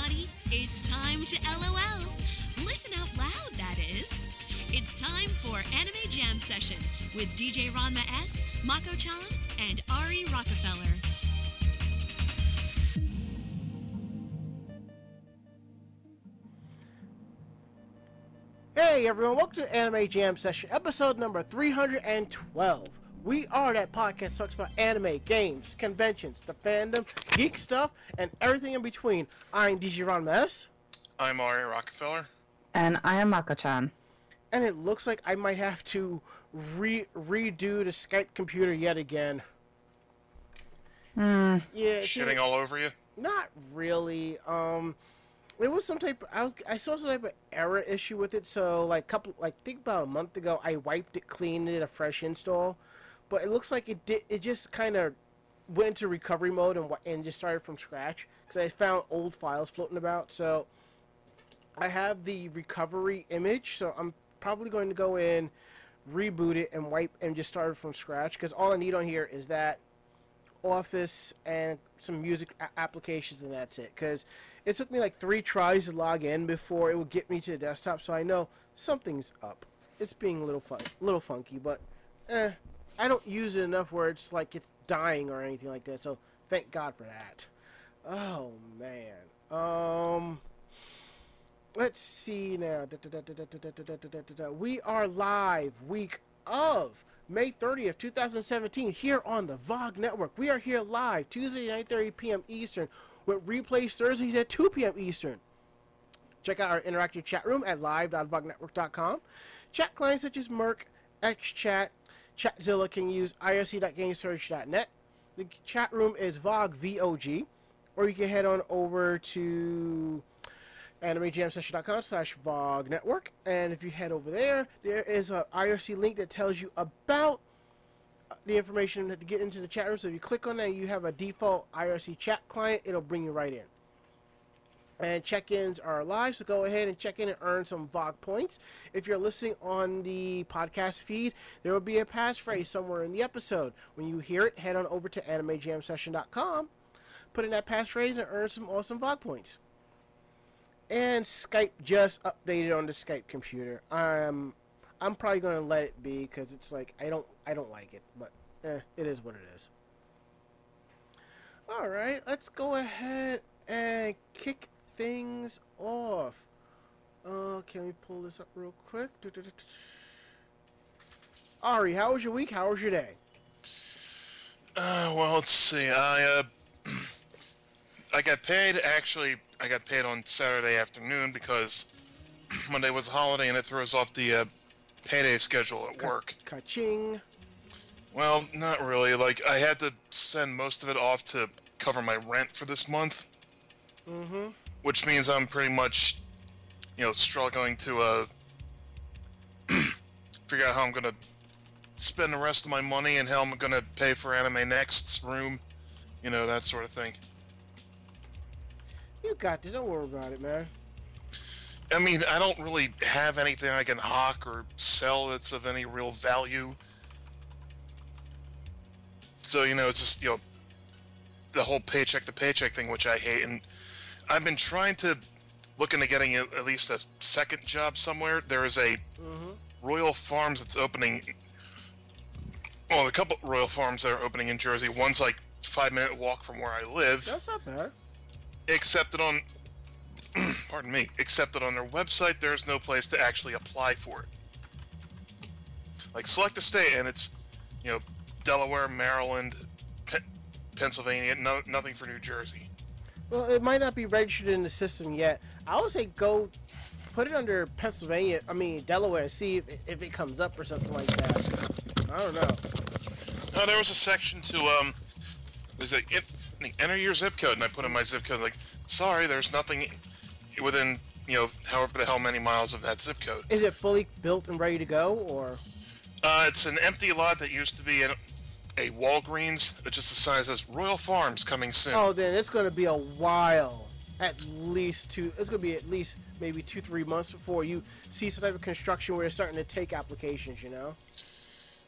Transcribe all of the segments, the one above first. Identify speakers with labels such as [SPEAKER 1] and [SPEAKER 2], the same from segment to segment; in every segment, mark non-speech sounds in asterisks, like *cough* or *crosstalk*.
[SPEAKER 1] everybody. It's time to LOL. Listen out loud, that is. It's time for Anime Jam Session with DJ Ranma S, Mako Chan, and Ari Rockefeller.
[SPEAKER 2] Hey everyone, welcome to Anime Jam Session, episode number 312. We are that podcast that talks about anime, games, conventions, the fandom, geek stuff, and everything in between. I'm DJ Ranma S,
[SPEAKER 3] I'm Ari Rockefeller.
[SPEAKER 4] And I am Mako-chan.
[SPEAKER 2] and it looks like I might have to re- redo the Skype computer yet again. Yeah, it seems-
[SPEAKER 3] Shitting all over you.
[SPEAKER 2] Not really. Um, it was some type. I was. I saw some type of error issue with it. So like couple, like think about a month ago, I wiped it, cleaned did a fresh install, but it looks like it did. It just kind of went into recovery mode and and just started from scratch because I found old files floating about. So I have the recovery image. So I'm probably going to go in, reboot it, and wipe and just start from scratch because all I need on here is that Office and some music applications, and that's it. Because it took me like three tries to log in before it would get me to the desktop, so I know something's up. It's being a little fun, little funky, but eh, I don't use it enough where it's like it's dying or anything like that. So thank God for that. Oh man. Um. Let's see now. We are live week of May 30th, 2017, here on the VOG Network. We are here live Tuesday, 9:30 p.m. Eastern, with replays Thursdays at 2 p.m. Eastern. Check out our interactive chat room at live.vognetwork.com. Chat clients such as mIRC, XChat, Chatzilla can use irc.gamesurge.net. The chat room is VOG, V-O-G. Or you can head on over to animejamsession.com slash VOG network. And if you head over there, there is a IRC link that tells you about the information to get into the chat room. So if you click on that, you have a default IRC chat client. It'll bring you right in. And check-ins are live, so go ahead and check in and earn some VOG points. If you're listening on the podcast feed, there will be a passphrase somewhere in the episode. When you hear it, head on over to animejamsession.com, put in that passphrase, and earn some awesome VOG points. And Skype just updated on the Skype computer. I'm I'm probably gonna let it be because it's like I don't I don't like it, but eh, it is what it is. All right, let's go ahead and kick things off. Okay, let me pull this up real quick. Ari, how was your week? How was your day?
[SPEAKER 3] Uh, well, let's see. I uh, *clears throat* I got paid. Actually, I got paid on Saturday afternoon because *clears throat* Monday was a holiday and it throws off the uh, payday schedule at work.
[SPEAKER 2] Ka-ching.
[SPEAKER 3] Well, not really. Like I had to send most of it off to cover my rent for this month,
[SPEAKER 2] Mm-hmm.
[SPEAKER 3] Which means I'm pretty much, you know, struggling to uh *clears throat* figure out how I'm gonna spend the rest of my money and how I'm gonna pay for Anime Next's room, you know, that sort of thing.
[SPEAKER 2] You got this. Don't worry about it, man.
[SPEAKER 3] I mean, I don't really have anything I can hawk or sell that's of any real value. So, you know, it's just, you know, the whole paycheck to paycheck thing, which I hate. And I've been trying to look into getting a, at least a second job somewhere. There is a
[SPEAKER 2] Mm-hmm.
[SPEAKER 3] Royal Farms that's opening. Well, a couple Royal Farms that are opening in Jersey. One's like five minute walk from where I live
[SPEAKER 2] That's not bad.
[SPEAKER 3] except that on *clears throat* pardon me except that on their website there's no place to actually apply for it like select a state and it's you know delaware maryland Pe- pennsylvania no, nothing for new jersey
[SPEAKER 2] Well, it might not be registered in the system yet. I would say go put it under Pennsylvania. I mean Delaware. See if if it comes up or something like that. I don't know.
[SPEAKER 3] no there was a section to um there's en- enter your zip code and i put in my zip code like sorry there's nothing within you know however the hell many miles of that zip code
[SPEAKER 2] Is it fully built and ready to go, or
[SPEAKER 3] Uh, it's an empty lot that used to be in a Walgreens. It just the sign says Royal Farms coming soon.
[SPEAKER 2] oh, then it's going to be a while. At least two. It's going to be at least maybe two, three months before you see some type of construction where they're starting to take applications. You know.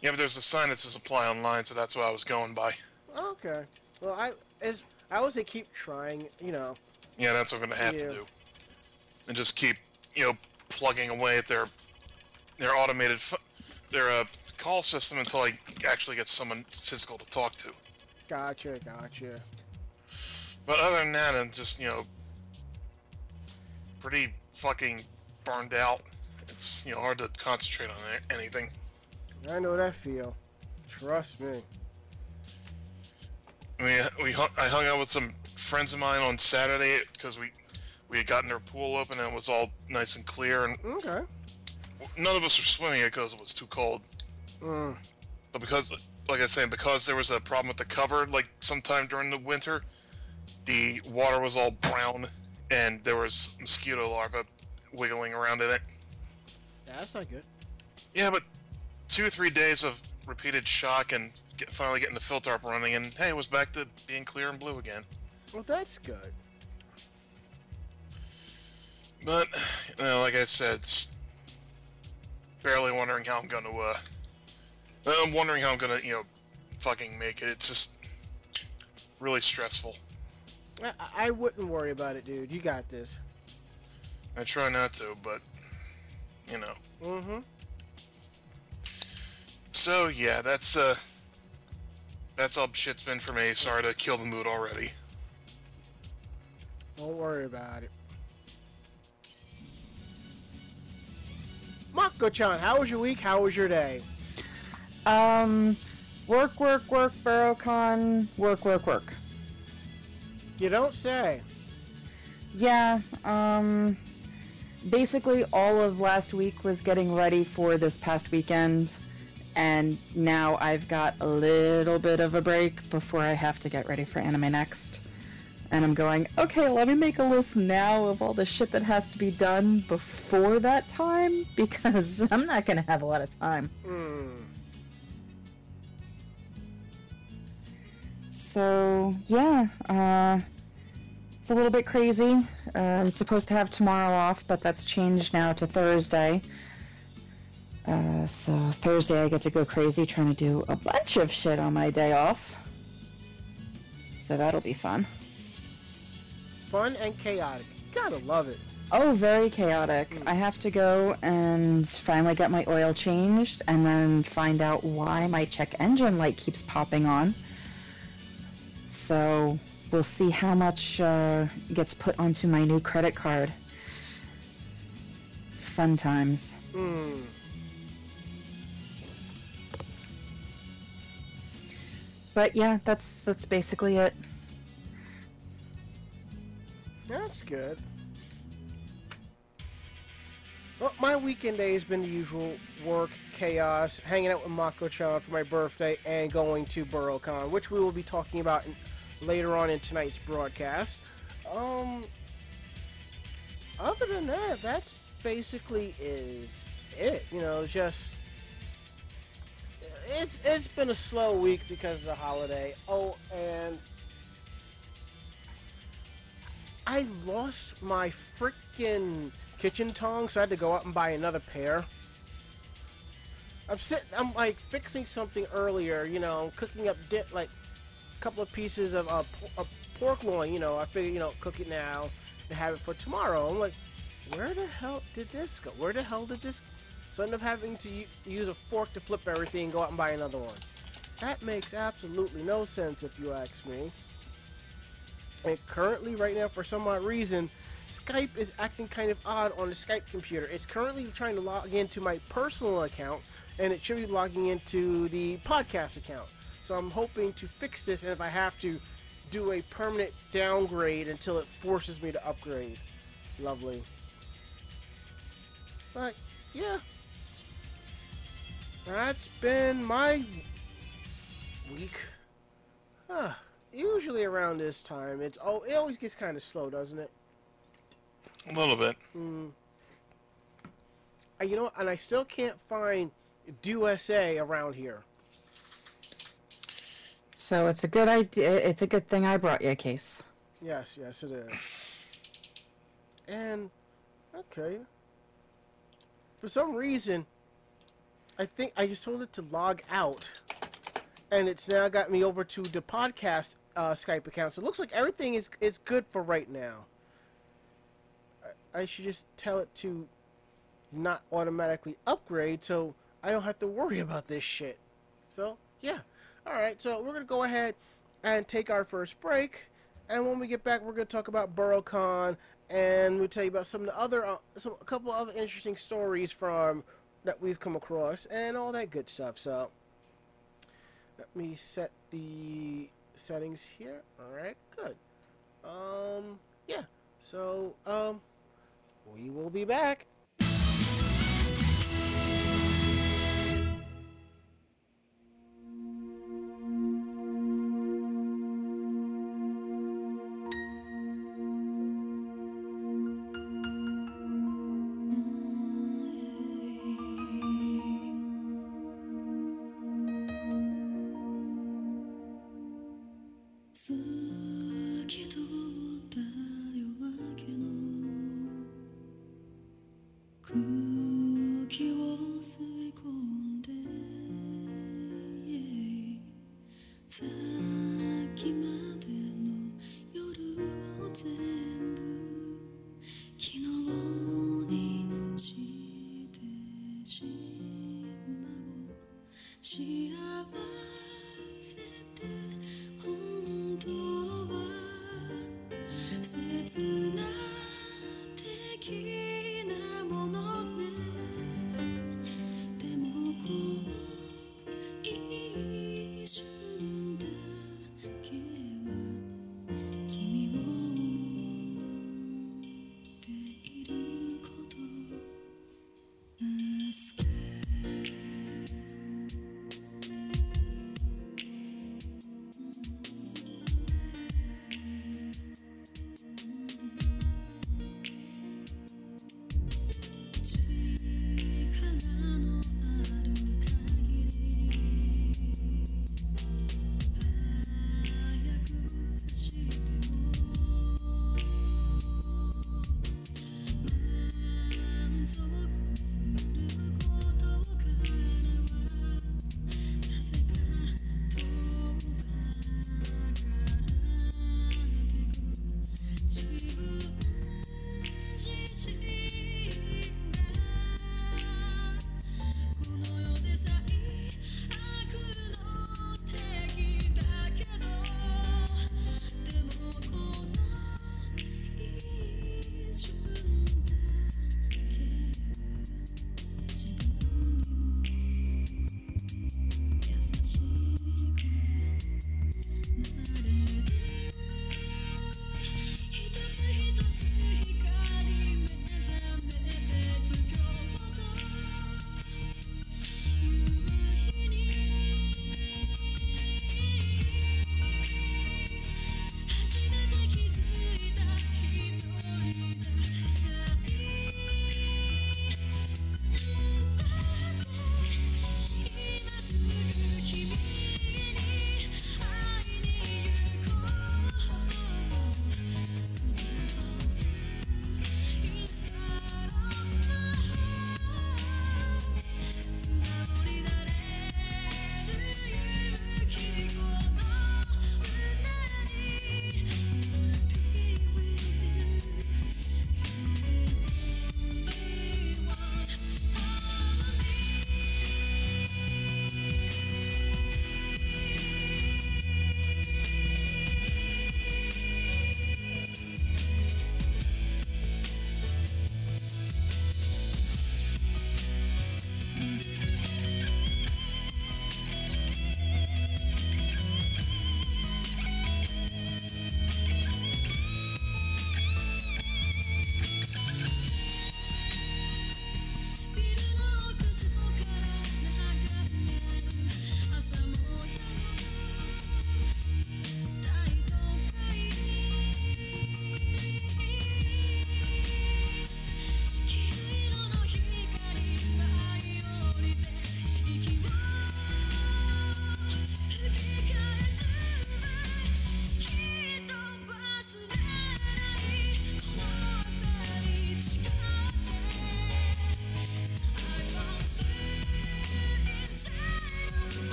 [SPEAKER 3] Yeah, but there's a sign that says apply online, so that's what I was going by.
[SPEAKER 2] Okay. Well, I as I always say, keep trying. You know,
[SPEAKER 3] Yeah, that's what I'm gonna have
[SPEAKER 2] Yeah.
[SPEAKER 3] to do. And just keep, you know, plugging away at their their automated their uh, call system until I actually get someone physical to talk to.
[SPEAKER 2] Gotcha, gotcha.
[SPEAKER 3] But other than that, I'm just you know pretty fucking burned out. It's you know hard to concentrate on anything.
[SPEAKER 2] I know that feel. Trust me.
[SPEAKER 3] We we hung, I hung out with some friends of mine on Saturday because we we had gotten our pool open and it was all nice and clear and
[SPEAKER 2] Okay.
[SPEAKER 3] none of us were swimming it because it was too cold.
[SPEAKER 2] Mm.
[SPEAKER 3] But because, like I said, because there was a problem with the cover, like sometime during the winter, the water was all brown and there was mosquito larvae wiggling around in it.
[SPEAKER 2] Yeah, That's not good.
[SPEAKER 3] Yeah, but two or three days of repeated shock and get, finally getting the filter up running, and hey, it was back to being clear and blue again.
[SPEAKER 2] Well, that's good.
[SPEAKER 3] But, you know, like I said, barely wondering how I'm gonna, uh, I'm wondering how I'm gonna, you know, fucking make it. It's just really stressful.
[SPEAKER 2] I, I wouldn't worry about it, dude. You got this.
[SPEAKER 3] I try not to, but, you know.
[SPEAKER 2] Mm-hmm.
[SPEAKER 3] So, yeah, that's, uh, that's all shit's been for me. Sorry to kill the mood already.
[SPEAKER 2] Don't worry about it. Mako-chan, how was your week? How was your day?
[SPEAKER 4] Um, work, work, work, BurrowCon, work, work, work.
[SPEAKER 2] You don't say.
[SPEAKER 4] Yeah, um, basically all of last week was getting ready for this past weekend, and now I've got a little bit of a break before I have to get ready for Anime Next. And I'm going, okay, let me make a list now of all the shit that has to be done before that time, *laughs* because I'm not gonna have a lot of time.
[SPEAKER 2] Hmm.
[SPEAKER 4] So yeah, uh, it's a little bit crazy. Uh, I'm supposed to have tomorrow off, but that's changed now to Thursday. Uh, so Thursday I get to go crazy trying to do a bunch of shit on my day off. So that'll be fun.
[SPEAKER 2] Fun and chaotic. Gotta love it.
[SPEAKER 4] Oh, very chaotic. I have to go and finally get my oil changed and then find out why my check engine light keeps popping on. So we'll see how much uh, gets put onto my new credit card. Fun times.
[SPEAKER 2] Hmm.
[SPEAKER 4] But yeah, that's that's basically it.
[SPEAKER 2] That's good. Well, my weekend day has been the usual work, chaos, hanging out with Mako-chan for my birthday, and going to BurrowCon, which we will be talking about in, later on in tonight's broadcast. Um, other than that, that's basically is it. You know, just it's it's been a slow week because of the holiday. Oh, and I lost my freaking kitchen tongs, so I had to go out and buy another pair. I'm sitting, I'm like fixing something earlier, you know, cooking up dip, like a couple of pieces of uh, po- pork loin, you know. I figured, you know, cook it now and have it for tomorrow. I'm like, where the hell did this go? Where the hell did this? So I end up having to use a fork to flip everything and go out and buy another one. That makes absolutely no sense if you ask me. And currently, right now, for some odd reason, Skype is acting kind of odd on the Skype computer. It's currently trying to log into my personal account, and it should be logging into the podcast account. So I'm hoping to fix this, and if I have to, do a permanent downgrade until it forces me to upgrade. Lovely. But, yeah. That's been my week. Huh. Usually around this time, it's oh, it always gets kind of slow, doesn't it?
[SPEAKER 3] A little bit.
[SPEAKER 2] Mm. Uh, You know, and I still can't find USA around here.
[SPEAKER 4] So it's a good idea. It's a good thing I brought you a case.
[SPEAKER 2] Yes, yes, it is. And okay, for some reason, I think I just told it to log out, and it's now got me over to the podcast uh, Skype account. So it looks like everything is is good for right now.
[SPEAKER 5] I should just tell it to not automatically upgrade so I don't have to worry about this shit. So, yeah. Alright, so we're going to go ahead and take our first break. And when we get back, we're going to talk about BurrowCon and we'll tell you about some of the other, uh, some a couple other interesting stories from that we've come across and all that good stuff. So, let me set the settings here. Alright, good. Um, yeah. So, um, we will be back.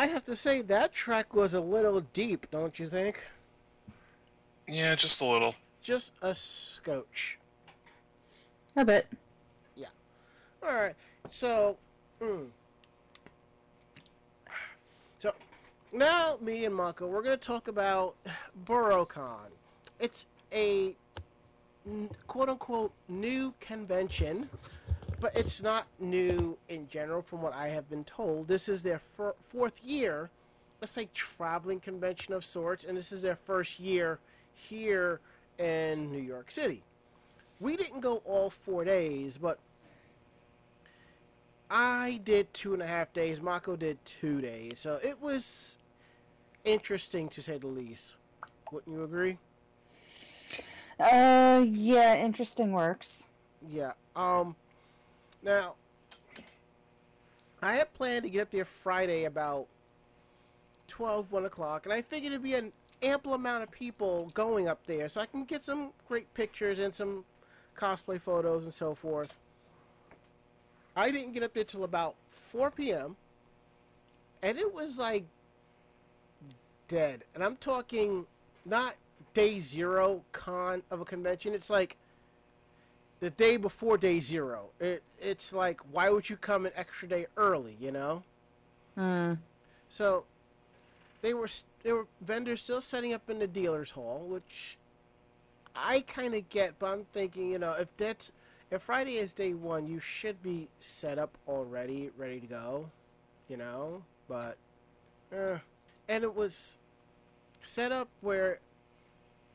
[SPEAKER 2] I have to say that track was a little deep, don't you think?
[SPEAKER 3] Yeah, just a little.
[SPEAKER 2] Just a scotch.
[SPEAKER 4] A bit. Yeah.
[SPEAKER 2] All right. So, mm. so now me and Mako, we're going to talk about BoroCon. It's a n- quote unquote new convention, but it's not new in general from what I have been told. This is their fourth year. let's say traveling convention of sorts, and this is their first year here in New York City. We didn't go all four days, but I did two and a half days. Mako did two days. So it was interesting to say the least. Wouldn't you agree?
[SPEAKER 4] Uh, yeah, interesting works.
[SPEAKER 2] Yeah. Um. Now, I had planned to get up there Friday about 12, 1 o'clock, and I figured it'd be an ample amount of people going up there, so I can get some great pictures and some cosplay photos and so forth. I didn't get up there till about 4 p.m., and it was like dead. And I'm talking not day zero con of a convention. It's like the day before day zero. It it's like why would you come an extra day early? You know.
[SPEAKER 4] Hmm.
[SPEAKER 2] So they were they were vendors still setting up in the dealers hall, which I kind of get, but I'm thinking, you know, if that's if Friday is day one, you should be set up already, ready to go, you know. But, eh. and it was set up where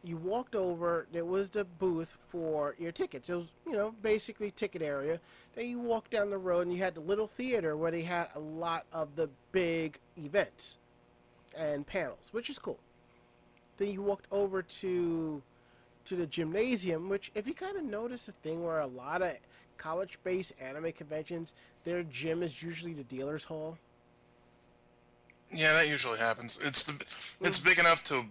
[SPEAKER 2] you walked over. There was the booth for your tickets. It was, you know, basically ticket area. Then you walked down the road and you had the little theater where they had a lot of the big events and panels, which is cool. Then you walked over to to the gymnasium, which if you kind of notice a thing where a lot of college-based anime conventions, their gym is usually the dealer's hall.
[SPEAKER 3] Yeah, that usually happens. It's the it's mm. big enough to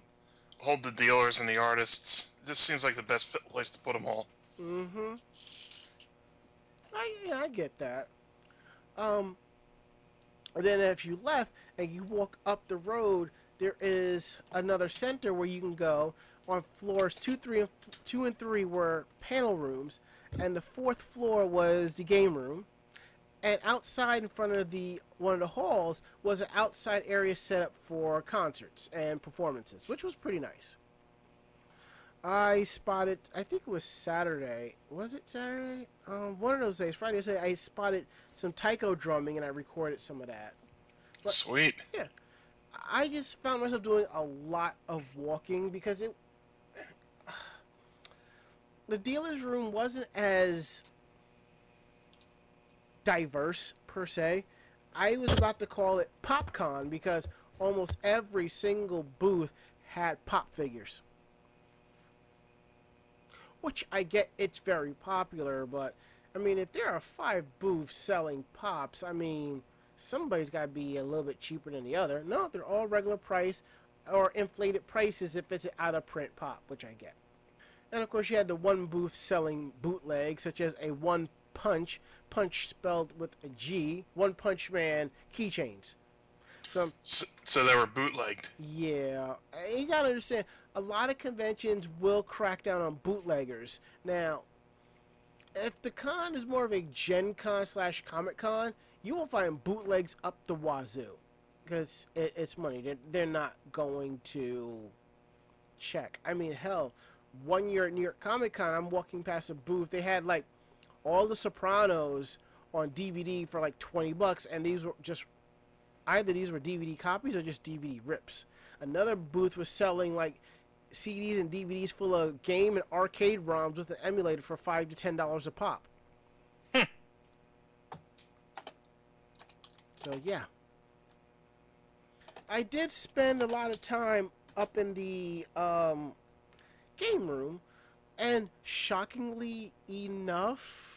[SPEAKER 3] hold the dealers and the artists. Just seems like the best place to put them all.
[SPEAKER 2] Mm-hmm. I yeah, I get that. Um. Then if you left and you walk up the road, there is another center where you can go. On floors two, three, two and three were panel rooms, and the fourth floor was the game room. And outside in front of the one of the halls was an outside area set up for concerts and performances, which was pretty nice. I spotted. I think it was Saturday. Was it Saturday? Um, one of those days, Friday. or Saturday, I spotted some taiko drumming, and I recorded some of that. But-
[SPEAKER 3] Sweet. Yeah.
[SPEAKER 2] I just found myself doing a lot of walking because it. *sighs* The dealer's room wasn't as diverse per se. I was about to call it PopCon because almost every single booth had pop figures. Which I get it's very popular, but I mean, if there are five booths selling pops, I mean, somebody's got to be a little bit cheaper than the other. No, they're all regular price or inflated prices if it's an out of print pop, which I get. And of course, you had the one booth selling bootlegs, such as a One Punch, punch spelled with a G, One Punch Man keychains. So
[SPEAKER 3] So, so they were bootlegged.
[SPEAKER 2] yeah, you gotta understand. A lot of conventions will crack down on bootleggers. Now, if the con is more of a Gen Con slash Comic Con, you will find bootlegs up the wazoo, because it, it's money. They're, they're not going to check. I mean, hell, one year at New York Comic Con, I'm walking past a booth. They had like all the Sopranos on DVD for like 20 bucks, and these were just either these were DVD copies or just DVD rips. Another booth was selling like CDs and DVDs full of game and arcade ROMs with an emulator for five to ten dollars a pop. so yeah, I did spend a lot of time up in the um, game room, and shockingly enough,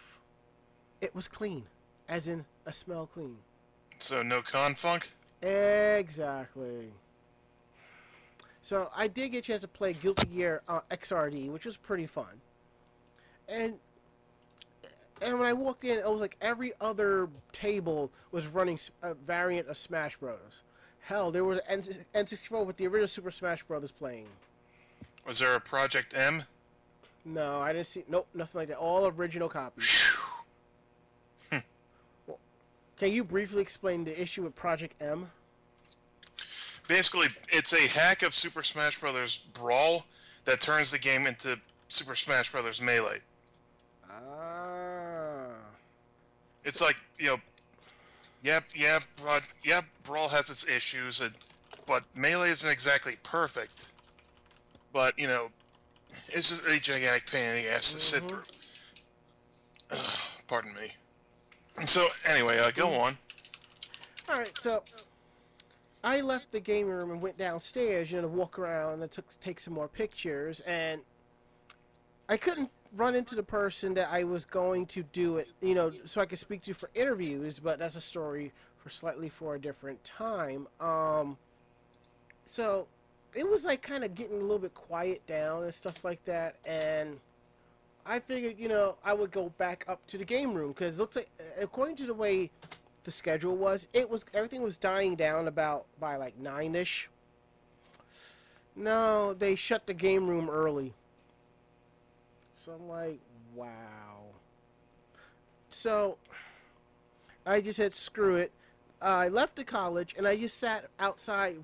[SPEAKER 2] it was clean, as in a smell clean.
[SPEAKER 3] So no con funk.
[SPEAKER 2] Exactly. So I did get a chance to play Guilty Gear uh, XRD, which was pretty fun. And and when I walked in, it was like every other table was running a variant of Smash Bros. Hell, there was N- N64 with the original Super Smash Brothers playing.
[SPEAKER 3] Was there a Project M?
[SPEAKER 2] No, I didn't see. Nope, nothing like that. All original copies. Well, Can you briefly explain the issue with Project M?
[SPEAKER 3] Basically, it's a hack of Super Smash Bros. Brawl that turns the game into Super Smash Bros. Melee.
[SPEAKER 2] Ah.
[SPEAKER 3] It's like you know, yep, yeah, but yeah, Brawl has its issues, and, but Melee isn't exactly perfect. But you know, it's just a gigantic pain in the ass to sit through. Ugh, pardon me. So anyway, uh, go on.
[SPEAKER 2] All right, so I left the game room and went downstairs, you know, to walk around and took take some more pictures, and I couldn't run into the person that I was going to do it, you know, so I could speak to for interviews. But that's a story for slightly for a different time. Um, so it was like kind of getting a little bit quiet down and stuff like that, and I figured, you know, I would go back up to the game room because looks like, according to the way the schedule was, it was everything was dying down about by like nine ish. No, they shut the game room early. So I'm like, wow. So I just said, screw it. I left the college and I just sat outside,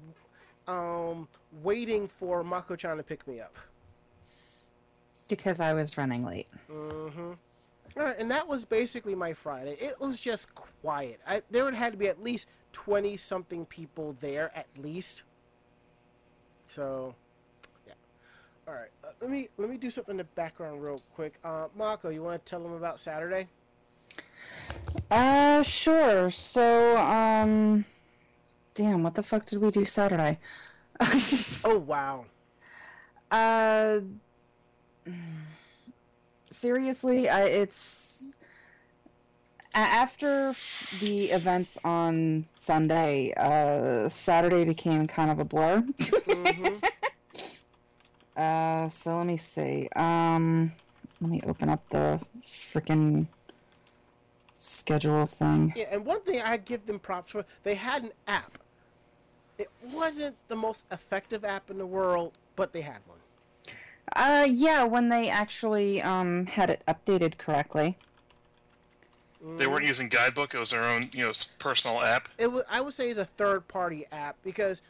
[SPEAKER 2] um, waiting for Mako-chan to pick me up.
[SPEAKER 4] Because I was running late.
[SPEAKER 2] Mm-hmm. All right, and that was basically my Friday. It was just quiet. I, there had to be at least twenty something people there at least. So, yeah. All right, uh, let me let me do something in the background real quick. Uh, Mako, you want to tell them about Saturday?
[SPEAKER 4] Uh, sure. So, um, damn, what the fuck did we do Saturday? *laughs*
[SPEAKER 2] Oh wow.
[SPEAKER 4] uh, seriously, I, it's after the events on Sunday. Uh, Saturday became kind of a blur.
[SPEAKER 2] hmm *laughs*
[SPEAKER 4] Uh, so let me see. Um, let me open up the freaking schedule thing.
[SPEAKER 2] Yeah, and one thing I give them props for, they had an app. It wasn't the most effective app in the world, but they had one.
[SPEAKER 4] Uh, yeah, when they actually um had it updated correctly.
[SPEAKER 3] They weren't using Guidebook; it was their own, you know, personal app.
[SPEAKER 2] it was, I would say is a third party app because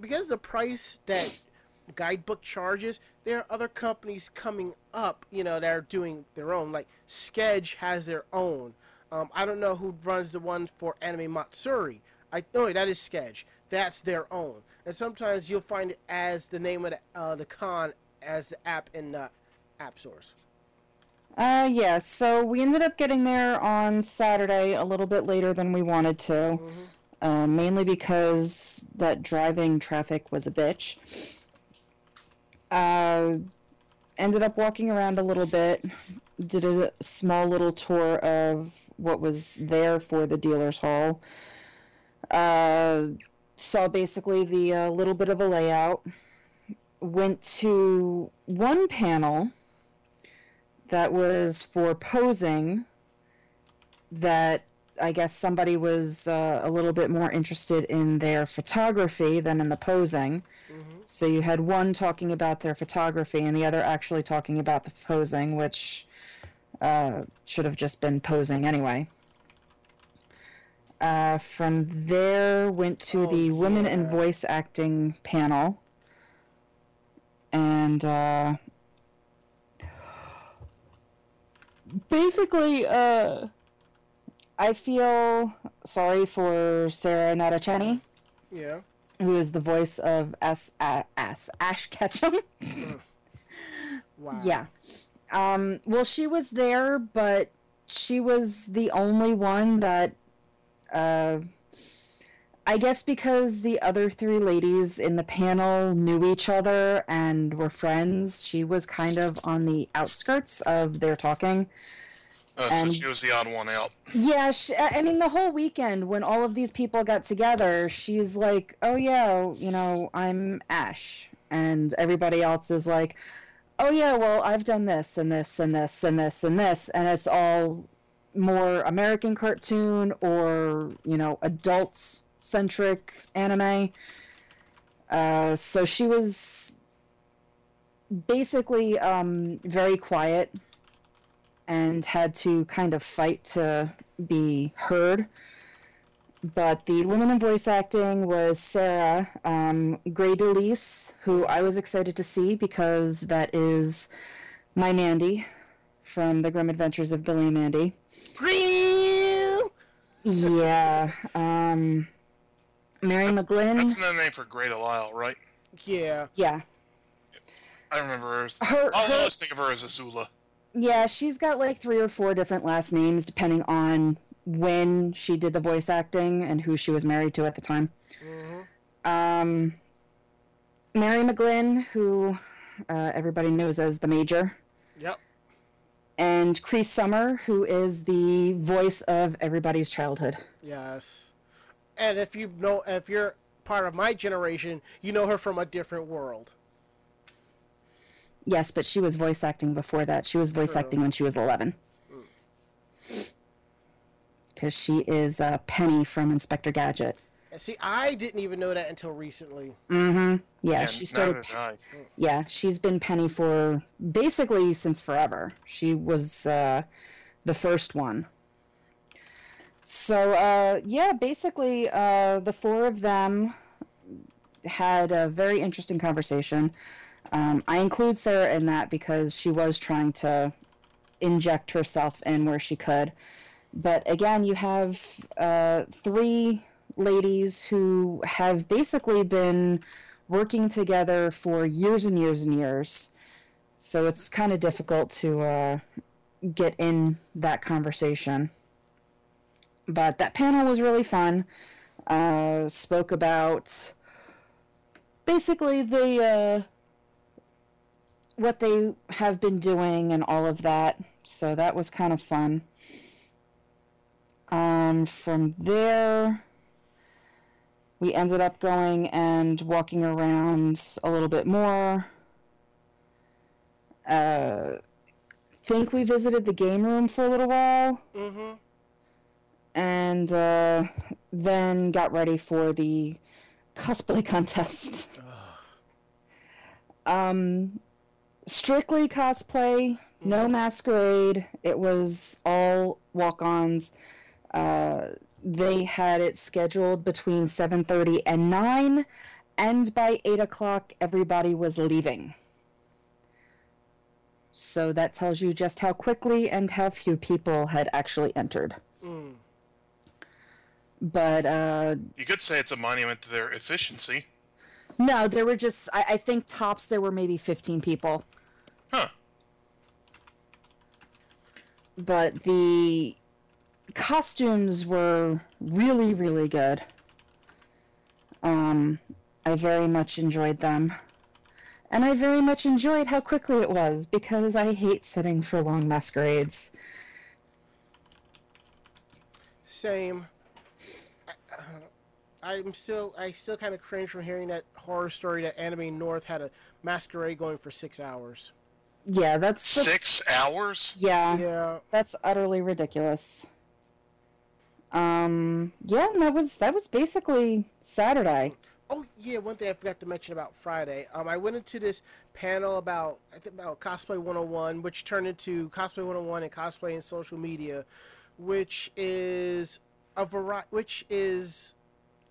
[SPEAKER 2] because the price that guidebook charges there are other companies coming up you know that are doing their own like sketch has their own um, i don't know who runs the one for anime matsuri i know that is sketch that's their own and sometimes you'll find it as the name of the, uh, the con as the app in the app stores
[SPEAKER 4] Uh, yeah, so we ended up getting there on Saturday a little bit later than we wanted to. Uh, mainly because that driving traffic was a bitch. Uh, ended up walking around a little bit, did a small little tour of what was there for the dealer's hall. Uh, saw basically the uh, little bit of a layout. Went to one panel that was for posing that I guess somebody was uh, a little bit more interested in their photography than in the posing. So you had one talking about their photography and the other actually talking about the posing, which uh, should have just been posing anyway. Uh, from there, went to
[SPEAKER 2] Oh,
[SPEAKER 4] the women in voice acting panel, and uh, basically, uh, I feel sorry for Sarah Natochenny,
[SPEAKER 2] yeah
[SPEAKER 4] who is the voice of S. S. Ash Ketchum. *laughs*
[SPEAKER 2] wow
[SPEAKER 4] yeah. Um, well, she was there, but she was the only one that, uh, I guess because the other three ladies in the panel knew each other and were friends, she was kind of on the outskirts of their talking.
[SPEAKER 3] Uh, so
[SPEAKER 4] And-
[SPEAKER 3] she was the odd one out.
[SPEAKER 4] Yeah, she, I mean, the whole weekend when all of these people got together, she's like, "Oh yeah, you know, I'm Ash," and everybody else is like, "Oh yeah, well, I've done this and this and this and this and this," and it's all more American cartoon or you know, adult centric anime. Uh, so she was basically um, very quiet and had to kind of fight to be heard. But the woman in voice acting was Sarah um, Grey DeLisle, who I was excited to see because that is my Mandy from The Grim Adventures of Billy and Mandy. Yeah. Um, Mary
[SPEAKER 3] That's,
[SPEAKER 4] McGlynn.
[SPEAKER 3] that's another name for Great Lyle, right?
[SPEAKER 2] Yeah.
[SPEAKER 4] Yeah.
[SPEAKER 3] I remember her. As,
[SPEAKER 4] Her-
[SPEAKER 3] I'll
[SPEAKER 4] her-
[SPEAKER 3] always think of her as Azula.
[SPEAKER 4] Yeah, she's got like three or four different last names depending on when she did the voice acting and who she was married to at the time. Um, Mary McGlynn, who uh, everybody knows as the Major,
[SPEAKER 2] Yep.
[SPEAKER 4] and Cree Summer, who is the voice of everybody's childhood.
[SPEAKER 2] Yes. And if you know, if you're part of my generation, you know her from a different world.
[SPEAKER 4] Yes, but she was voice acting before that. She was voice
[SPEAKER 2] True.
[SPEAKER 4] acting when she was 11. Because she is uh, Penny from Inspector Gadget.
[SPEAKER 2] And see, I didn't even know that until recently.
[SPEAKER 4] Mm-hmm. Yeah,
[SPEAKER 3] And
[SPEAKER 4] she
[SPEAKER 3] neither
[SPEAKER 4] started.
[SPEAKER 3] did I.
[SPEAKER 4] Yeah, she's been Penny for basically since forever. She was uh, the first one. So, uh, yeah, basically, uh, the four of them had a very interesting conversation. Um, I include Sarah in that because she was trying to inject herself in where she could. But again, you have uh, three ladies who have basically been working together for years and years and years. So it's kind of difficult to uh, get in that conversation. But that panel was really fun. Uh, spoke about basically the uh, what they have been doing and all of that. So that was kind of fun. Um, from there, we ended up going and walking around a little bit more. Uh, think we visited the game room for a little while
[SPEAKER 2] Mm-hmm.
[SPEAKER 4] And uh, then got ready for the cosplay *laughs* contest. um, strictly cosplay, no masquerade. It was all walk-ons. Uh, they had it scheduled between 7.30 and 9 and by 8 o'clock everybody was leaving so that tells you just how quickly and how few people had actually entered
[SPEAKER 2] Mm.
[SPEAKER 4] But uh,
[SPEAKER 3] You could say it's a monument to their efficiency.
[SPEAKER 4] no there were just I, I think tops there were maybe 15 people
[SPEAKER 3] Huh.
[SPEAKER 4] but the costumes were really really good um i very much enjoyed them and i very much enjoyed how quickly it was because i hate sitting for long masquerades
[SPEAKER 2] Same. I- I'm still, I still kind of cringe from hearing that horror story that Anime North had a masquerade going for six hours.
[SPEAKER 4] yeah that's, that's
[SPEAKER 3] Six hours?
[SPEAKER 4] yeah
[SPEAKER 2] Yeah.
[SPEAKER 4] That's utterly ridiculous. Um, yeah, and that was that was basically Saturday.
[SPEAKER 2] Oh yeah, one thing I forgot to mention about Friday. Um, I went into this panel about I think about cosplay 101, which turned into cosplay 101 and cosplay and social media, which is a variety, which is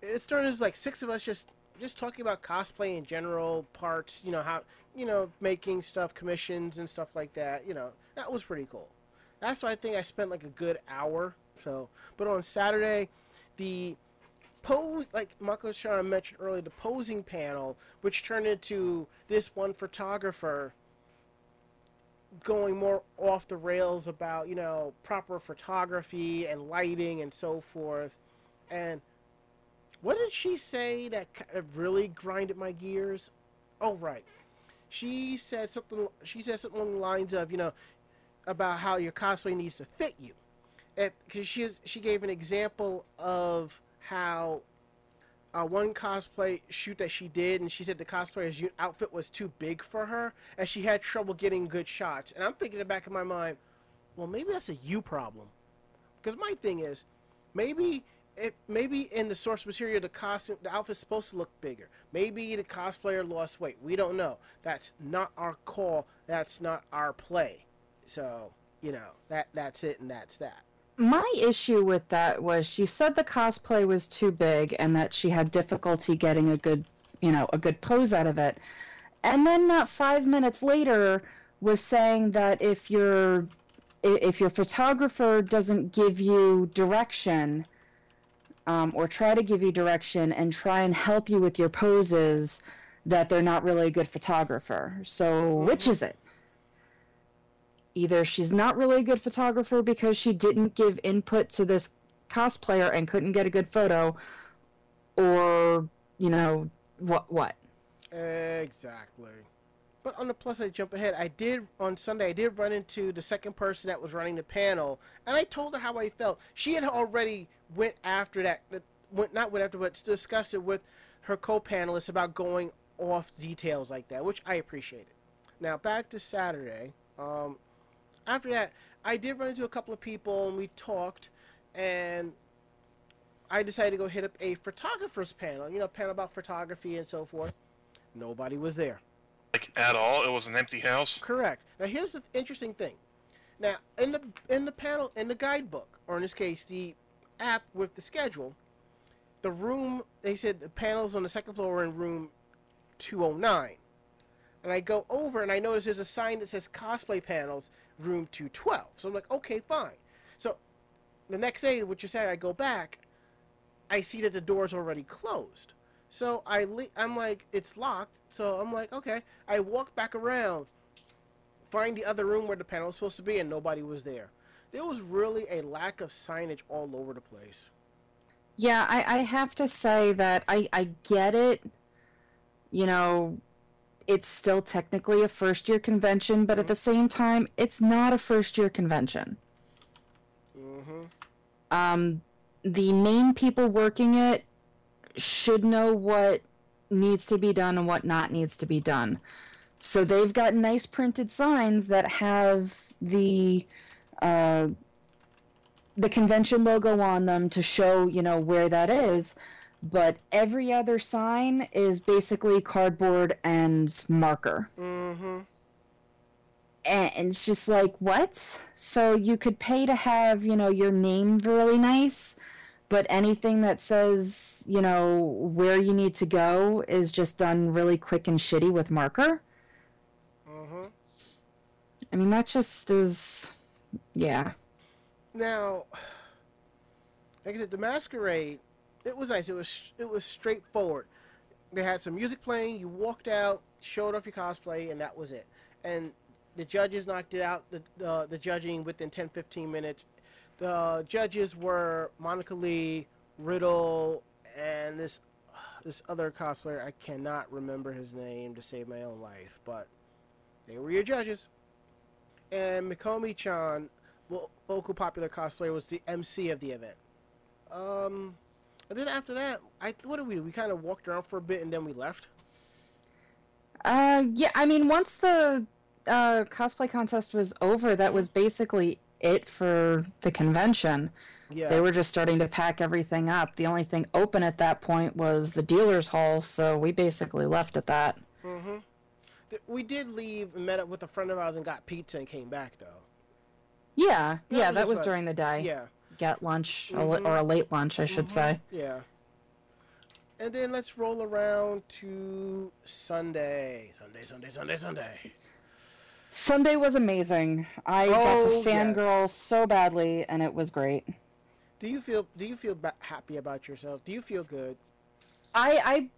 [SPEAKER 2] it started as like six of us just just talking about cosplay in general parts. You know how you know making stuff, commissions and stuff like that. You know that was pretty cool. That's why I think I spent like a good hour. So, but on Saturday, the pose like Mako-chan mentioned earlier, the posing panel, which turned into this one photographer going more off the rails about you know proper photography and lighting and so forth, and what did she say that kind of really grinded my gears? Oh right, she said something. She said something along the lines of you know about how your cosplay needs to fit you because she she gave an example of how uh, one cosplay shoot that she did, and she said the cosplayer's outfit was too big for her, and she had trouble getting good shots. And I'm thinking in the back of my mind, well, maybe that's a you problem. Because my thing is, maybe it maybe in the source material the costume the outfit's supposed to look bigger. Maybe the cosplayer lost weight. We don't know. That's not our call. That's not our play. So you know that that's it and that's that.
[SPEAKER 4] My issue with that was she said the cosplay was too big and that she had difficulty getting a good, you know, a good pose out of it. And then not 5 minutes later was saying that if your if your photographer doesn't give you direction um, or try to give you direction and try and help you with your poses that they're not really a good photographer. So, which is it? either she's not really a good photographer because she didn't give input to this cosplayer and couldn't get a good photo or you know what what
[SPEAKER 2] Exactly. But on the plus side, jump ahead. I did on Sunday. I did run into the second person that was running the panel, and I told her how I felt. She had already went after that. that- Went not went after, but discussed it with her co-panelists about going off details like that, which I appreciated. Now back to Saturday. Um, after that, I did run into a couple of people, and we talked, and I decided to go hit up a photographer's panel. You know, panel about photography and so forth. Nobody was there.
[SPEAKER 3] Like at all, it was an empty house.
[SPEAKER 2] Correct. Now here's the interesting thing. Now in the in the panel in the guidebook, or in this case the app with the schedule, the room they said the panels on the second floor were in room 209. And I go over and I notice there's a sign that says cosplay panels room 212. So I'm like, okay, fine. So the next day, which is Saturday, I go back. I see that the door's already closed. So I le- I'm like, it's locked. So I'm like, okay. I walk back around, find the other room where the panel was supposed to be, and nobody was there. There was really a lack of signage all over the place.
[SPEAKER 4] yeah i i have to say that i i get it you know it's still technically a first year convention but at the same time it's not a first year convention
[SPEAKER 2] Mm-hmm.
[SPEAKER 4] um, the main people working it should know what needs to be done and what not needs to be done. So they've got nice printed signs that have the uh, the convention logo on them to show you know where that is. But every other sign is basically cardboard and marker
[SPEAKER 2] Mm-hmm.
[SPEAKER 4] and it's just like what so you could pay to have you know your name really nice but anything that says you know where you need to go is just done really quick and shitty with marker
[SPEAKER 2] Mm-hmm.
[SPEAKER 4] i mean that just is yeah
[SPEAKER 2] Now, like I said, the masquerade, it was nice. It was it was straightforward. They had some music playing. You walked out, showed off your cosplay, and that was it. And the judges knocked it out. The uh, the judging within 10, 15 minutes. The judges were Monica Lee, Riddle, and this this other cosplayer. I cannot remember his name to save my own life, but they were your judges. And Mikomi Chan, lo- local popular cosplayer, was the MC of the event. Um, and then after that, I what did we do? We kind of walked around for a bit and then we left.
[SPEAKER 4] uh yeah i mean once the uh cosplay contest was over that was basically it for the convention
[SPEAKER 2] Yeah.
[SPEAKER 4] they were just starting to pack everything up the only thing open at that point was the dealer's hall so we basically left at that
[SPEAKER 2] Mm-hmm. We did leave and met up with a friend of ours and got pizza and came back though.
[SPEAKER 4] Yeah,
[SPEAKER 2] Yeah,
[SPEAKER 4] yeah,
[SPEAKER 2] it
[SPEAKER 4] that
[SPEAKER 2] was
[SPEAKER 4] was
[SPEAKER 2] fun.
[SPEAKER 4] during the day.
[SPEAKER 2] Yeah.
[SPEAKER 4] Get lunch
[SPEAKER 2] Mhm.
[SPEAKER 4] or a late lunch, I should
[SPEAKER 2] Mhm.
[SPEAKER 4] say.
[SPEAKER 2] Yeah. And then let's roll around to Sunday. Sunday, Sunday, Sunday, Sunday.
[SPEAKER 4] Sunday was amazing. I got to
[SPEAKER 2] Oh,
[SPEAKER 4] fangirl
[SPEAKER 2] yes.
[SPEAKER 4] so badly, and it was great.
[SPEAKER 2] Do you feel do you feel ba- happy about yourself? Do you feel good?
[SPEAKER 4] I I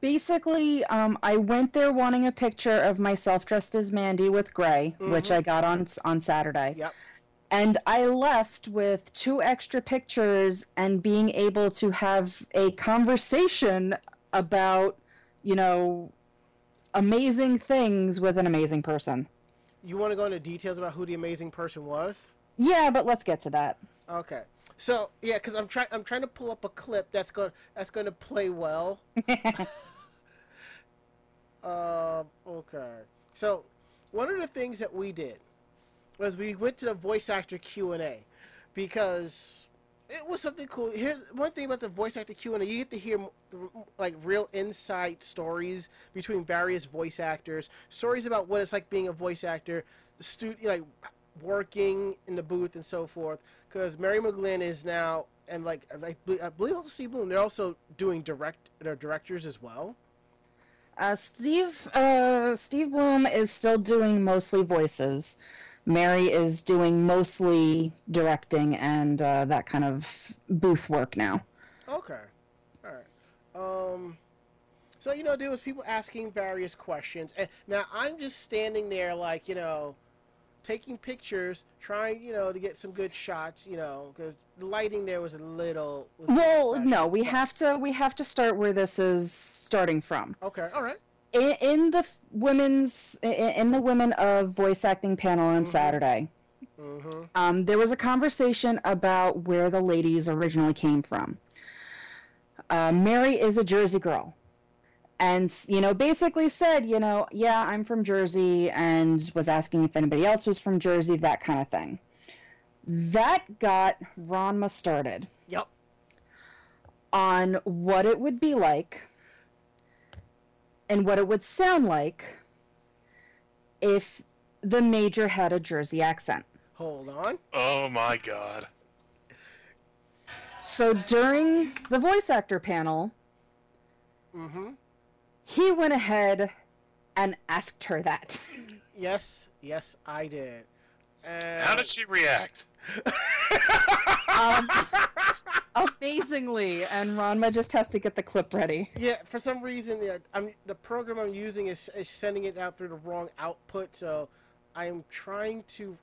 [SPEAKER 4] basically um I went there wanting a picture of myself dressed as Mandy with Grey, which I got on on Saturday.
[SPEAKER 2] Yep.
[SPEAKER 4] And I left with two extra pictures and being able to have a conversation about, you know, amazing things with an amazing person.
[SPEAKER 2] You want to go into details about who the amazing person was?
[SPEAKER 4] Yeah, but let's get to that.
[SPEAKER 2] Okay. So yeah, because I'm trying I'm trying to pull up a clip that's going that's going to play well. *laughs* *laughs* Uh, okay. So one of the things that we did was we went to the voice actor Q and A because it was something cool. Here's one thing about the voice actor Q and A: you get to hear like real inside stories between various voice actors, stories about what it's like being a voice actor, stu- like working in the booth and so forth. Because Mary McGlynn is now, and like I, I believe also Steve Blum, they're also doing direct, they're directors as well.
[SPEAKER 4] Uh, Steve uh, Steve Blum is still doing mostly voices. Mary is doing mostly directing and uh, that kind of booth work now.
[SPEAKER 2] Okay. All right. Um. So you know, there was people asking various questions, and now I'm just standing there, like you know, taking pictures, trying you know to get some good shots, you know, because the lighting there was a little. Was
[SPEAKER 4] Well, no, we have to we have to start where this is starting from.
[SPEAKER 2] Okay. All right.
[SPEAKER 4] In, in the women's in, the women of voice acting panel on Saturday,
[SPEAKER 2] Mm-hmm.
[SPEAKER 4] um, there was a conversation about where the ladies originally came from. Uh, Mary is a Jersey girl. And, you know, basically said, you know, yeah, I'm from Jersey, and was asking if anybody else was from Jersey, that kind of thing. That got Ranma started
[SPEAKER 2] Yep.
[SPEAKER 4] on what it would be like and what it would sound like if the major had a Jersey accent.
[SPEAKER 2] Hold on.
[SPEAKER 3] Oh my god.
[SPEAKER 4] So during the voice actor panel,
[SPEAKER 2] Mm-hmm.
[SPEAKER 4] he went ahead and asked her that.
[SPEAKER 2] Yes. Yes, I did. And
[SPEAKER 3] How did she react?
[SPEAKER 4] Um, amazingly, and Ranma just has to get the clip ready.
[SPEAKER 2] Yeah, for some reason, the, I'm, the program I'm using is, is sending it out through the wrong output. So, I am trying to,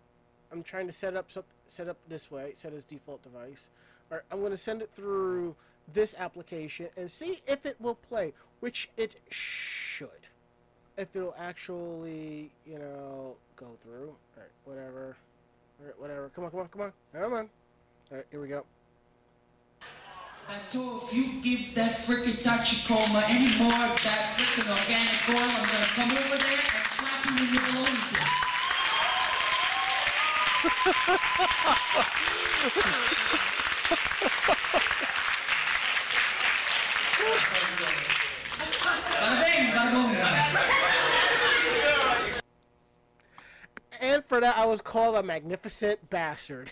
[SPEAKER 2] I'm trying to set up set up this way, set as default device. All right, I'm going to send it through this application and see if it will play, which it should. If it'll actually, you know, go through. All right, whatever. All right, whatever. Come on, come on, come on, come on. All right, here we go.
[SPEAKER 5] I told if you give that frickin' Tachikoma any more of that frickin' organic oil, I'm gonna come over there and slap you in your baloney tits. *laughs* Bada bing, bada boom.
[SPEAKER 2] And for that, I was called a magnificent bastard.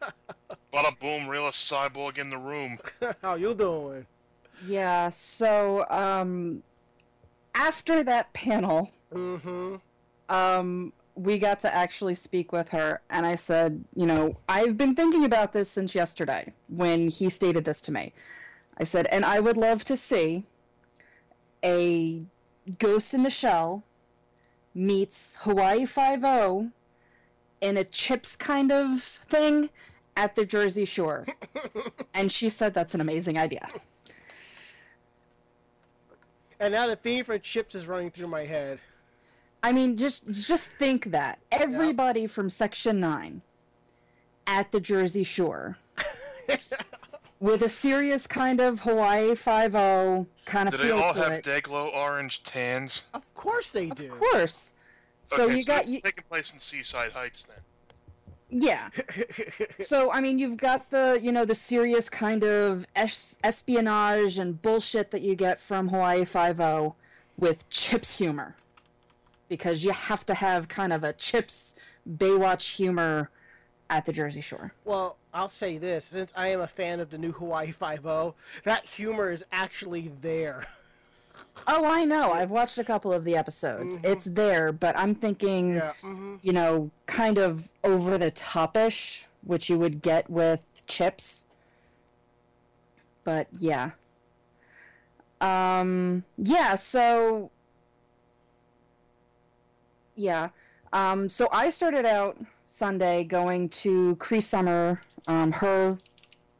[SPEAKER 2] *laughs*
[SPEAKER 3] Bada boom, realest cyborg in the room. *laughs*
[SPEAKER 2] How you doing?
[SPEAKER 4] Yeah, so um after that panel,
[SPEAKER 2] Mm-hmm.
[SPEAKER 4] um we got to actually speak with her and I said, you know, I've been thinking about this since yesterday when he stated this to me. I said, and I would love to see a Ghost in the Shell meets Hawaii 5 in a chips kind of thing at the Jersey Shore. *laughs* and she said that's an amazing idea.
[SPEAKER 2] And now the theme for Chips is running through my head.
[SPEAKER 4] I mean, just just think that everybody from Section Nine at the Jersey Shore, *laughs* with a serious kind of Hawaii Five O kind of
[SPEAKER 3] Do they
[SPEAKER 4] feel
[SPEAKER 3] all
[SPEAKER 4] to
[SPEAKER 3] have
[SPEAKER 4] it.
[SPEAKER 3] Dayglow orange tans?
[SPEAKER 2] Of course they do.
[SPEAKER 4] Of course. So
[SPEAKER 3] okay,
[SPEAKER 4] you
[SPEAKER 3] so
[SPEAKER 4] got
[SPEAKER 3] it's
[SPEAKER 4] you,
[SPEAKER 3] taking place in Seaside Heights then.
[SPEAKER 4] yeah. *laughs* so I mean, you've got the you know the serious kind of es- espionage and bullshit that you get from Hawaii Five O with Chips humor, because you have to have kind of a Chips Baywatch humor at the Jersey Shore.
[SPEAKER 2] Well, I'll say this: since I am a fan of the new Hawaii Five O, that humor is actually there. *laughs*
[SPEAKER 4] Oh, I know. I've watched a couple of the episodes. It's there, but I'm thinking,
[SPEAKER 2] Yeah. Mm-hmm.
[SPEAKER 4] you know, kind of over the topish, which you would get with chips. But yeah. Um yeah, so yeah. Um so I started out Sunday going to Cree Summer um her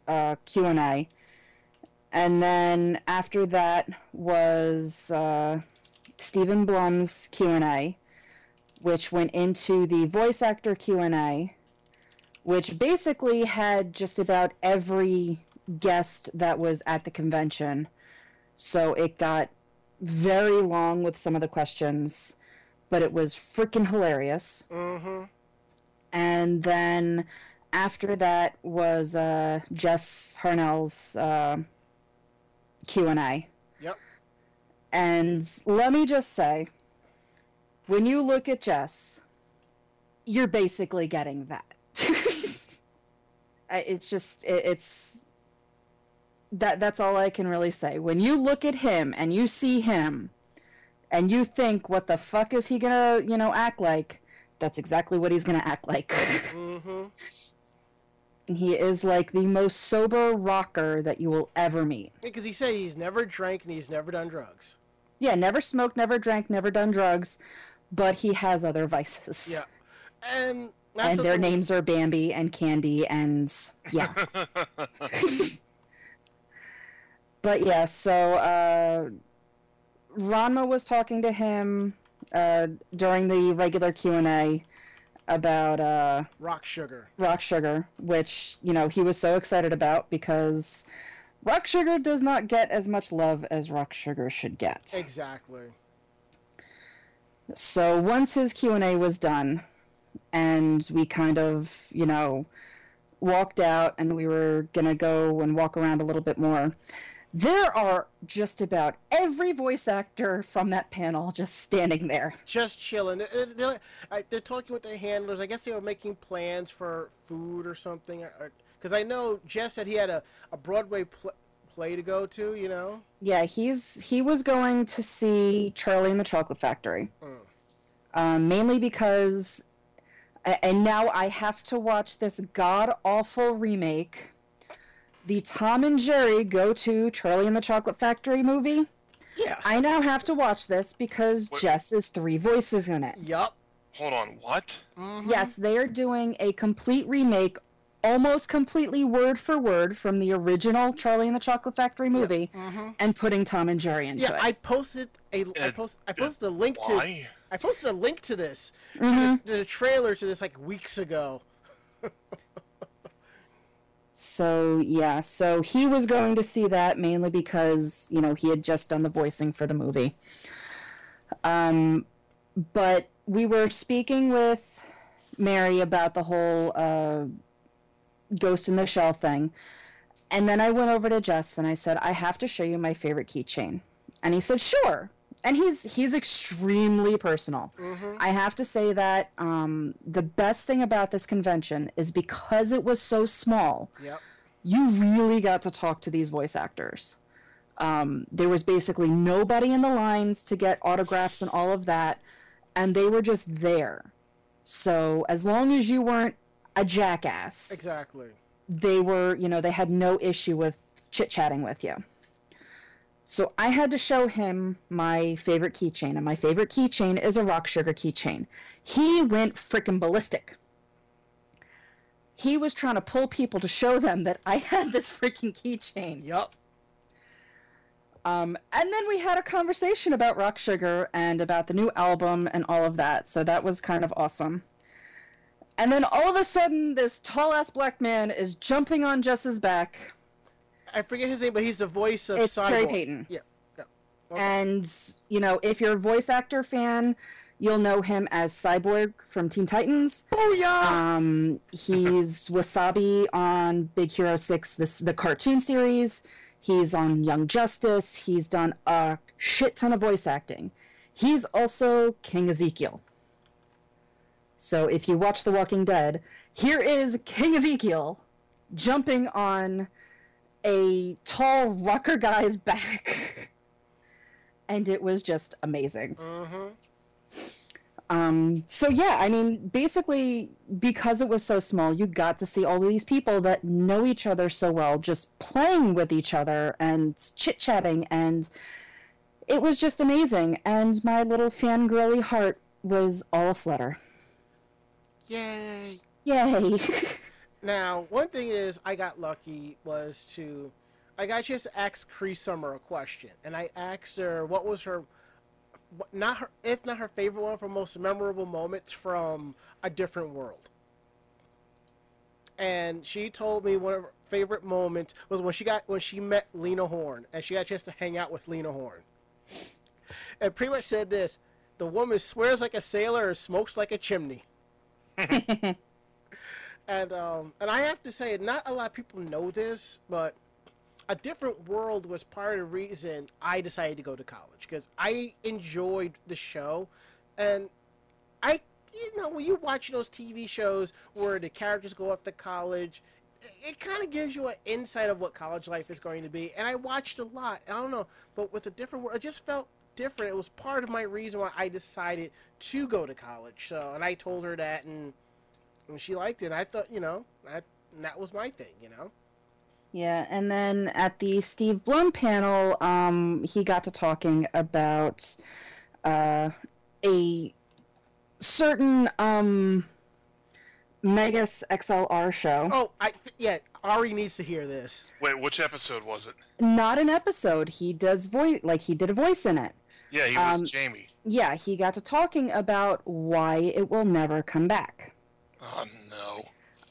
[SPEAKER 4] uh Q&A and then after that was uh, Stephen Blum's Q and A, which went into the voice actor Q and A, which basically had just about every guest that was at the convention. So it got very long with some of the questions, but it was freaking hilarious.
[SPEAKER 2] Mm-hmm.
[SPEAKER 4] And then after that was uh, Jess Harnell's uh, Q and A,
[SPEAKER 2] Yep.
[SPEAKER 4] and let me just say, when you look at Jess, you're basically getting that. *laughs* It's just it, it's that that's all I can really say. When you look at him and you see him and you think what the fuck is he to, you know, act like? That's exactly what he's going to act like.
[SPEAKER 2] Mm-hmm.
[SPEAKER 4] he is like the most sober rocker that you will ever meet.
[SPEAKER 2] Because he said he's never drank and he's never done drugs.
[SPEAKER 4] Yeah, never smoked, never drank, never done drugs, but he has other vices.
[SPEAKER 2] Yeah. And
[SPEAKER 4] And their names are Bambi and Candy and yeah. *laughs* but yeah, so uh Ranma was talking to him uh during the regular Q&A about uh
[SPEAKER 2] rock sugar.
[SPEAKER 4] Rock Sugar, which, you know, he was so excited about because Rock Sugar does not get as much love as Rock Sugar should get.
[SPEAKER 2] Exactly.
[SPEAKER 4] So once his Q&A was done and we kind of, you know, walked out and we were going to go and walk around a little bit more, there are just about every voice actor from that panel just standing there.
[SPEAKER 2] Just chilling. They're, they're, talking with their handlers. I guess they were making plans for food or something. Because I know Jess said he had a, a Broadway pl- play to go to, you know?
[SPEAKER 4] Yeah, he's he was going to see Charlie and the Chocolate Factory, um, mainly because, and now I have to watch this god awful remake, the Tom and Jerry Go to Charlie and the Chocolate Factory movie.
[SPEAKER 2] Yeah.
[SPEAKER 4] I now have to watch this because
[SPEAKER 3] What-
[SPEAKER 4] Jess is three voices in it.
[SPEAKER 2] Yup.
[SPEAKER 3] Hold on, what?
[SPEAKER 4] Yes, they are doing a complete remake, almost completely word for word from the original Charlie and the Chocolate Factory movie, and putting Tom and Jerry into it.
[SPEAKER 2] Yeah,
[SPEAKER 4] it.
[SPEAKER 2] I posted a I
[SPEAKER 3] Uh,
[SPEAKER 2] post I posted a link to I posted a link to this
[SPEAKER 4] Mm-hmm.
[SPEAKER 2] the, to the trailer to this like weeks ago. *laughs*
[SPEAKER 4] So yeah, so he was going to see that mainly because you know he had just done the voicing for the movie. Um, but we were speaking with Mary about the whole uh, Ghost in the Shell thing, and then I went over to Jess and I said, "I have to show you my favorite keychain," and he said, "Sure." And he's he's extremely personal. I have to say that um, the best thing about this convention is because it was so small
[SPEAKER 2] Yep.
[SPEAKER 4] you really got to talk to these voice actors. Um, there was basically nobody in the lines to get autographs and all of that, and they were just there. So as long as you weren't a jackass,
[SPEAKER 2] Exactly.
[SPEAKER 4] they were, you know, they had no issue with chit chatting with you. So I had to show him my favorite keychain, and my favorite keychain is a rock sugar keychain. He went freaking ballistic. He was trying to pull people to show them that I had this freaking keychain.
[SPEAKER 2] Yup.
[SPEAKER 4] Um, and then we had a conversation about Rock Sugar and about the new album and all of that. So that was kind of awesome. And then all of a sudden, this tall ass black man is jumping on Jess's back.
[SPEAKER 2] I forget his name, but he's the voice of
[SPEAKER 4] It's
[SPEAKER 2] Cyborg.
[SPEAKER 4] Khary Payton.
[SPEAKER 2] Yeah. yeah. Okay.
[SPEAKER 4] And, you know, if you're a voice actor fan, you'll know him as Cyborg from Teen Titans.
[SPEAKER 2] Booyah!
[SPEAKER 4] Um, he's *laughs* Wasabi on Big Hero 6, this, the cartoon series. He's on Young Justice. He's done a shit ton of voice acting. He's also King Ezekiel. So if you watch The Walking Dead, here is King Ezekiel jumping on a tall rocker guy's back. *laughs* and it was just amazing. Um, so yeah, I mean, basically, because it was so small, you got to see all of these people that know each other so well, just playing with each other and chit chatting, and it was just amazing. And my little fangirly heart was all aflutter.
[SPEAKER 2] Yay!
[SPEAKER 4] Yay! *laughs*
[SPEAKER 2] Now, one thing is, I got lucky was to, I got just asked Cree Summer a question, and I asked her what was her, not her, if not her favorite one, for most memorable moments from a different world. And she told me one of her favorite moments was when she got when she met Lena Horne, and she got a chance to hang out with Lena Horne. And pretty much said this: the woman swears like a sailor and smokes like a chimney. *laughs* And um, and I have to say, not a lot of people know this, but a different world was part of the reason I decided to go to college because I enjoyed the show, and I, you know, when you watch those TV shows where the characters go off to college, it, it kind of gives you an insight of what college life is going to be. And I watched a lot. I don't know, but with a different world, it just felt different. It was part of my reason why I decided to go to college. So, and I told her that, and, and she liked it. I thought, you know, I, that was my thing, you know.
[SPEAKER 4] Yeah, and then at the Steve Blum panel, um, he got to talking about uh, a certain um, Megas XLR show.
[SPEAKER 2] Oh, I yeah. Ari needs to hear this.
[SPEAKER 3] Wait, which episode was it?
[SPEAKER 4] Not an episode. He does voice like he did a voice in it.
[SPEAKER 3] Yeah, he was
[SPEAKER 4] Um,
[SPEAKER 3] Jamie.
[SPEAKER 4] Yeah, he got to talking about why it will never come back.
[SPEAKER 3] Oh no.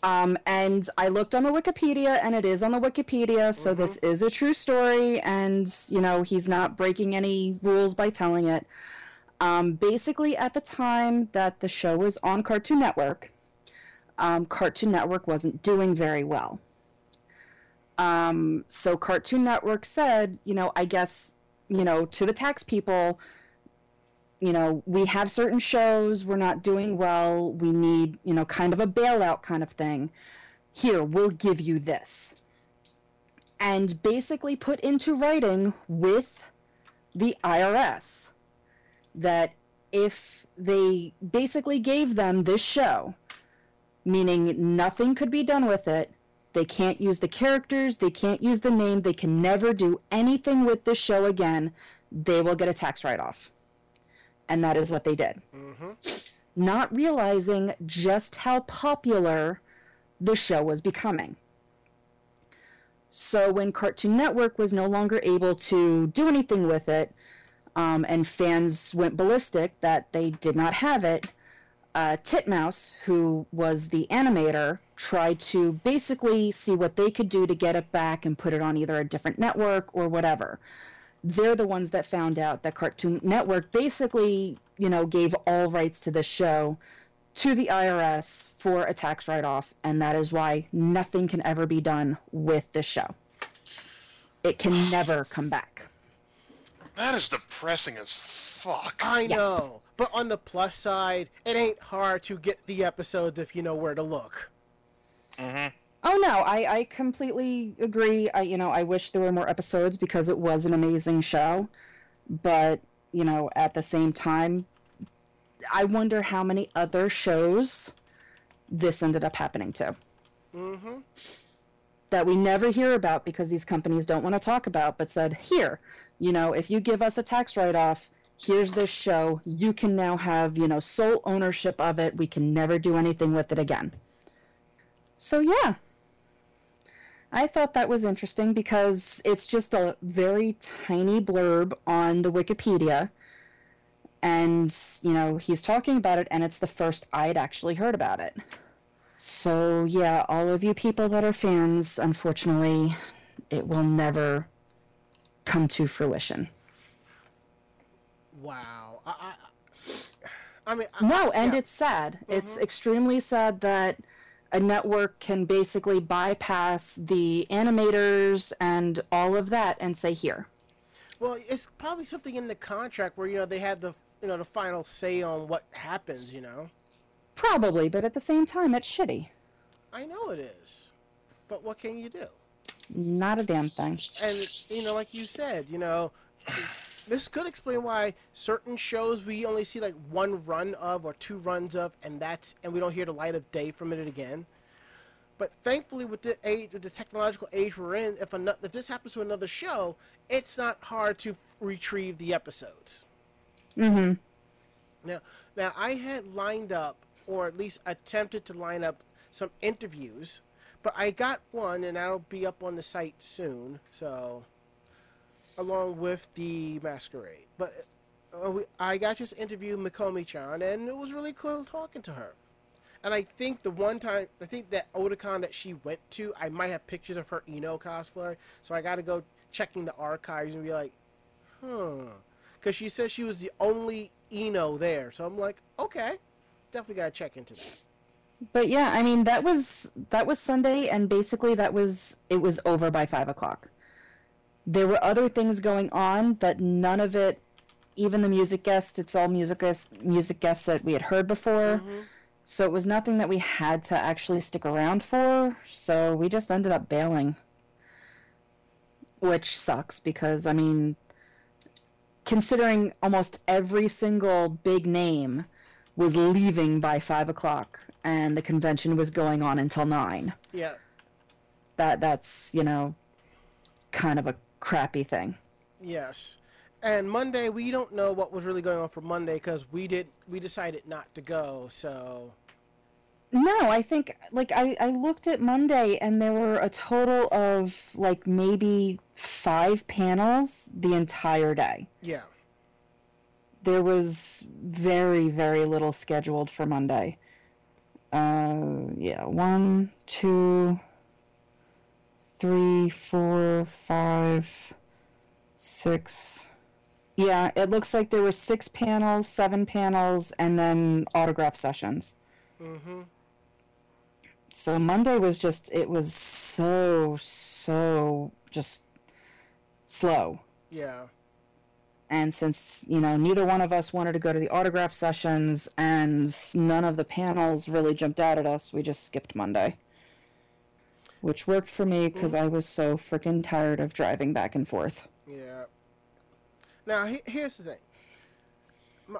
[SPEAKER 4] Um, and I looked on the Wikipedia, and it is on the Wikipedia, so this is a true story, and you know he's not breaking any rules by telling it. Um, basically, at the time that the show was on Cartoon Network, um, Cartoon Network wasn't doing very well. Um, so Cartoon Network said, you know, I guess, you know, to the tax people, you know, we have certain shows, we're not doing well, we need, you know, kind of a bailout kind of thing. Here, we'll give you this. And basically put into writing with the IRS that if they basically gave them this show, meaning nothing could be done with it, they can't use the characters, they can't use the name, they can never do anything with this show again, they will get a tax write off and that is what they did. Not realizing just how popular the show was becoming. So, when Cartoon Network was no longer able to do anything with it, um, and fans went ballistic that they did not have it, uh, Titmouse, who was the animator, tried to basically see what they could do to get it back and put it on either a different network or whatever they're the ones that found out that Cartoon Network basically, you know, gave all rights to this show to the IRS for a tax write off, and that is why nothing can ever be done with this show. It can *sighs* never come back.
[SPEAKER 3] That is depressing as fuck.
[SPEAKER 2] I
[SPEAKER 4] Yes.
[SPEAKER 2] know, but on the plus side, it ain't hard to get the episodes if you know where to look. Mm-hmm.
[SPEAKER 4] Oh no, I, I completely agree. I you know, I wish there were more episodes because it was an amazing show. But, you know, at the same time, I wonder how many other shows this ended up happening to.
[SPEAKER 2] Mm-hmm.
[SPEAKER 4] that we never hear about because these companies don't want to talk about, but said, here, you know, if you give us a tax write off, here's this show. You can now have, you know, sole ownership of it. We can never do anything with it again. So, yeah. I thought that was interesting because it's just a very tiny blurb on the Wikipedia. And, you know, he's talking about it, and it's the first I'd actually heard about it. So, yeah, all of you people that are fans, unfortunately, it will never come to fruition.
[SPEAKER 2] Wow. I, I, I mean, I-
[SPEAKER 4] No, and
[SPEAKER 2] yeah.
[SPEAKER 4] it's sad. It's mm-hmm. extremely sad that a network can basically bypass the animators and all of that and say, here.
[SPEAKER 2] well, it's probably something in the contract where you know they had the you know the final say on what happens. You know,
[SPEAKER 4] Probably, but at the same time, it's shitty.
[SPEAKER 2] I know it is, but what can you do?
[SPEAKER 4] Not a damn thing.
[SPEAKER 2] And you know, like you said, you know, this could explain why certain shows we only see like one run of or two runs of, and that's and we don't hear the light of day from it again. But thankfully, with the age, with the technological age we're in, if ano- if this happens to another show, it's not hard to retrieve the episodes.
[SPEAKER 4] Mm-hmm.
[SPEAKER 2] Now, now I had lined up, or at least attempted to line up, some interviews, but I got one, and that'll be up on the site soon. So, along with the masquerade, but uh, we, I got just interview Mikomi-chan, and it was really cool talking to her. And I think the one time, I think that Otakon that she went to, I might have pictures of her Eno cosplay, so I got to go checking the archives and be like, huh. Because she said she was the only Eno there. So I'm like, okay, definitely got to check into that.
[SPEAKER 4] But yeah, I mean that was that was Sunday, and basically that was it was over by five o'clock. There were other things going on, but none of it. Even the music guests, it's all music guests, music guests that we had heard before. Mm-hmm. So it was nothing that we had to actually stick around for. So we just ended up bailing, which sucks because I mean, considering almost every single big name was leaving by five o'clock and the convention was going on until nine.
[SPEAKER 2] Yeah.
[SPEAKER 4] That that's you know, kind of a crappy thing.
[SPEAKER 2] Yes. And Monday, we don't know what was really going on for Monday because we did we decided not to go. So
[SPEAKER 4] No, I think like I, I looked at Monday and there were a total of like maybe five panels the entire day.
[SPEAKER 2] yeah,
[SPEAKER 4] There was very, very little scheduled for Monday. Uh yeah, one, two, three, four, five, six. Yeah, it looks like there were six panels, seven panels, and then autograph sessions.
[SPEAKER 2] mm-hmm.
[SPEAKER 4] So Monday was just it was so so just slow.
[SPEAKER 2] yeah,
[SPEAKER 4] And since, you know, neither one of us wanted to go to the autograph sessions and none of the panels really jumped out at us, we just skipped Monday. Which worked for me because mm-hmm. I was so freaking tired of driving back and forth.
[SPEAKER 2] yeah. Now he, here's the thing. My,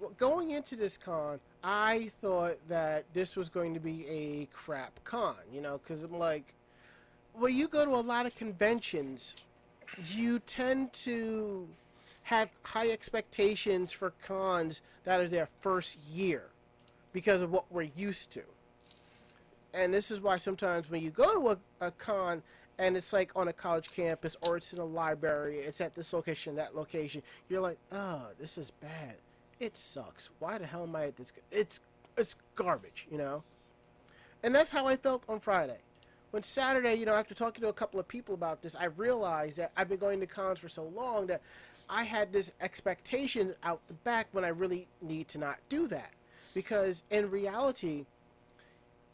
[SPEAKER 2] well, going into this con, I thought that this was going to be a crap con. You know, because I'm like, well, you go to a lot of conventions, you tend to have high expectations for cons that are their first year because of what we're used to. And this is why sometimes when you go to a, a con and it's like on a college campus or it's in a library, it's at this location, that location, you're like, oh, this is bad. It sucks. Why the hell am I at this? It's it's garbage, you know. And that's how I felt on Friday. When Saturday, you know, after talking to a couple of people about this, I realized that I've been going to cons for so long that I had this expectation out the back when I really need to not do that. Because in reality,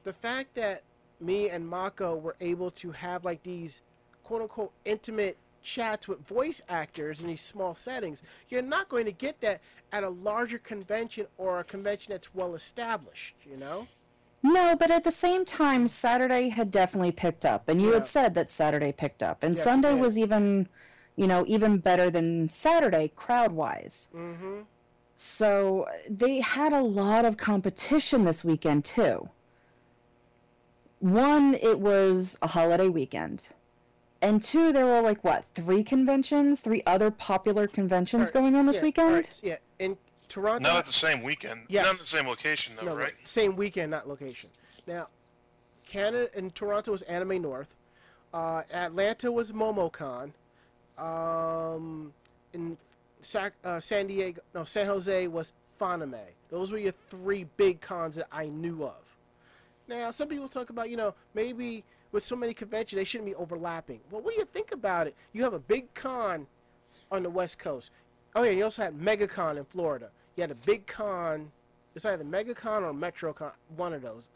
[SPEAKER 2] the fact that me and Mako were able to have like these quote unquote intimate chats with voice actors in these small settings, you're not going to get that at a larger convention or a convention that's well established, you know?
[SPEAKER 4] No, but at the same time, Saturday had definitely picked up, and you
[SPEAKER 2] Yeah.
[SPEAKER 4] had said that Saturday picked up, and
[SPEAKER 2] Yes,
[SPEAKER 4] Sunday was even, you know, even better than Saturday crowd wise.
[SPEAKER 2] Mm-hmm.
[SPEAKER 4] So they had a lot of competition this weekend too. One, it was a holiday weekend, and two, there were like what three conventions, three other popular conventions going on this
[SPEAKER 2] yeah,
[SPEAKER 4] weekend.
[SPEAKER 2] alright, yeah, in Toronto.
[SPEAKER 3] Not at the same weekend.
[SPEAKER 2] Yes.
[SPEAKER 3] Not at the same location, though,
[SPEAKER 2] no,
[SPEAKER 3] right?
[SPEAKER 2] Same weekend, not location. Now, Canada in Toronto was Anime North. Uh, Atlanta was MomoCon. Um, in Sac- uh, San Diego, no, San Jose was Fanime. Those were your three big cons that I knew of. Now, some people talk about, you know, maybe with so many conventions, they shouldn't be overlapping. Well, what do you think about it? You have a big con on the West Coast. Oh, yeah, you also had MegaCon in Florida. You had a big con. It's either MegaCon or MetroCon, one of those.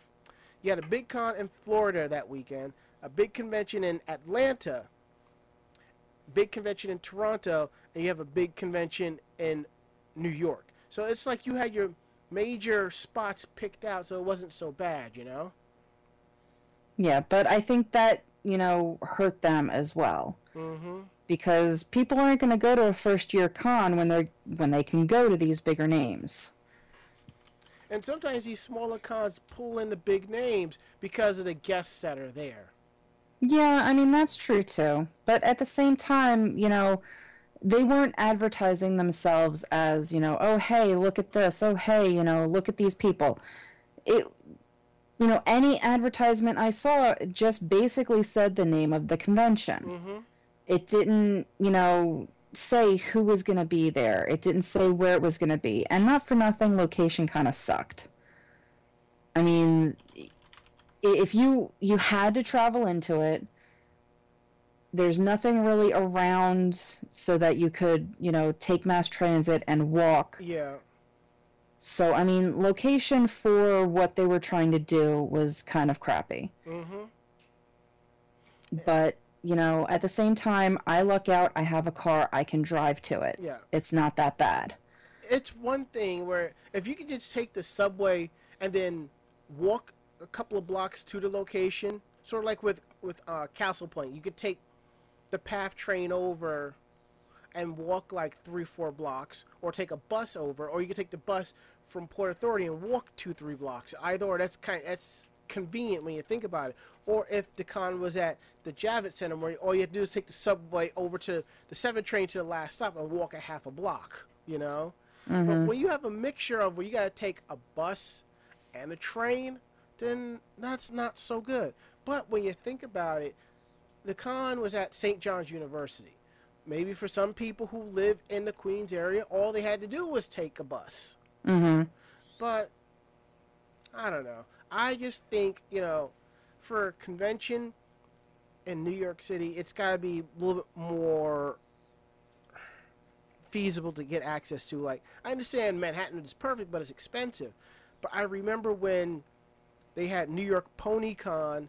[SPEAKER 2] You had a big con in Florida that weekend, a big convention in Atlanta, big convention in Toronto, and you have a big convention in New York. So it's like you had your major spots picked out, so it wasn't so bad, you know?
[SPEAKER 4] Yeah, but I think that you know hurt them as well
[SPEAKER 2] Mm-hmm.
[SPEAKER 4] because people aren't going to go to a first year con when they're when they can go to these bigger names.
[SPEAKER 2] And sometimes these smaller cons pull in the big names because of the guests that are there.
[SPEAKER 4] Yeah, I mean that's true too. But at the same time, you know, they weren't advertising themselves as, you know, oh hey, look at this. Oh hey, you know, look at these people. It you know, any advertisement I saw just basically said the name of the convention.
[SPEAKER 2] Mm-hmm.
[SPEAKER 4] It didn't, you know, say who was going to be there. It didn't say where it was going to be. And not for nothing, location kind of sucked. I mean, if you you had to travel into it, there's nothing really around so that you could, you know, take mass transit and walk
[SPEAKER 2] Yeah.
[SPEAKER 4] So, I mean, location for what they were trying to do was kind of crappy.
[SPEAKER 2] Mm-hmm.
[SPEAKER 4] But, you know, at the same time, I luck out, I have a car, I can drive to it.
[SPEAKER 2] Yeah.
[SPEAKER 4] It's not that bad.
[SPEAKER 2] It's one thing where if you could just take the subway and then walk a couple of blocks to the location, sort of like with with uh, Castle Point, you could take the PATH train over and walk like three, four blocks, or take a bus over, or you could take the bus from Port Authority and walk two, three blocks. Either or, that's kind that's convenient when you think about it. Or if the con was at the Javits Center, where all you have to do is take the subway over to the seven train to the last stop and walk a half a block. You know. But mm-hmm. when you have a mixture of where you got to take a bus and a train, then that's not so good. But when you think about it, the con was at St. John's University. Maybe for some people who live in the Queens area, all they had to do was take a bus.
[SPEAKER 4] Mm-hmm.
[SPEAKER 2] But I don't know. I just think, you know, for a convention in New York City, it's got to be a little bit more feasible to get access to. Like, I understand Manhattan is perfect, but it's expensive. But I remember when they had New York Pony Con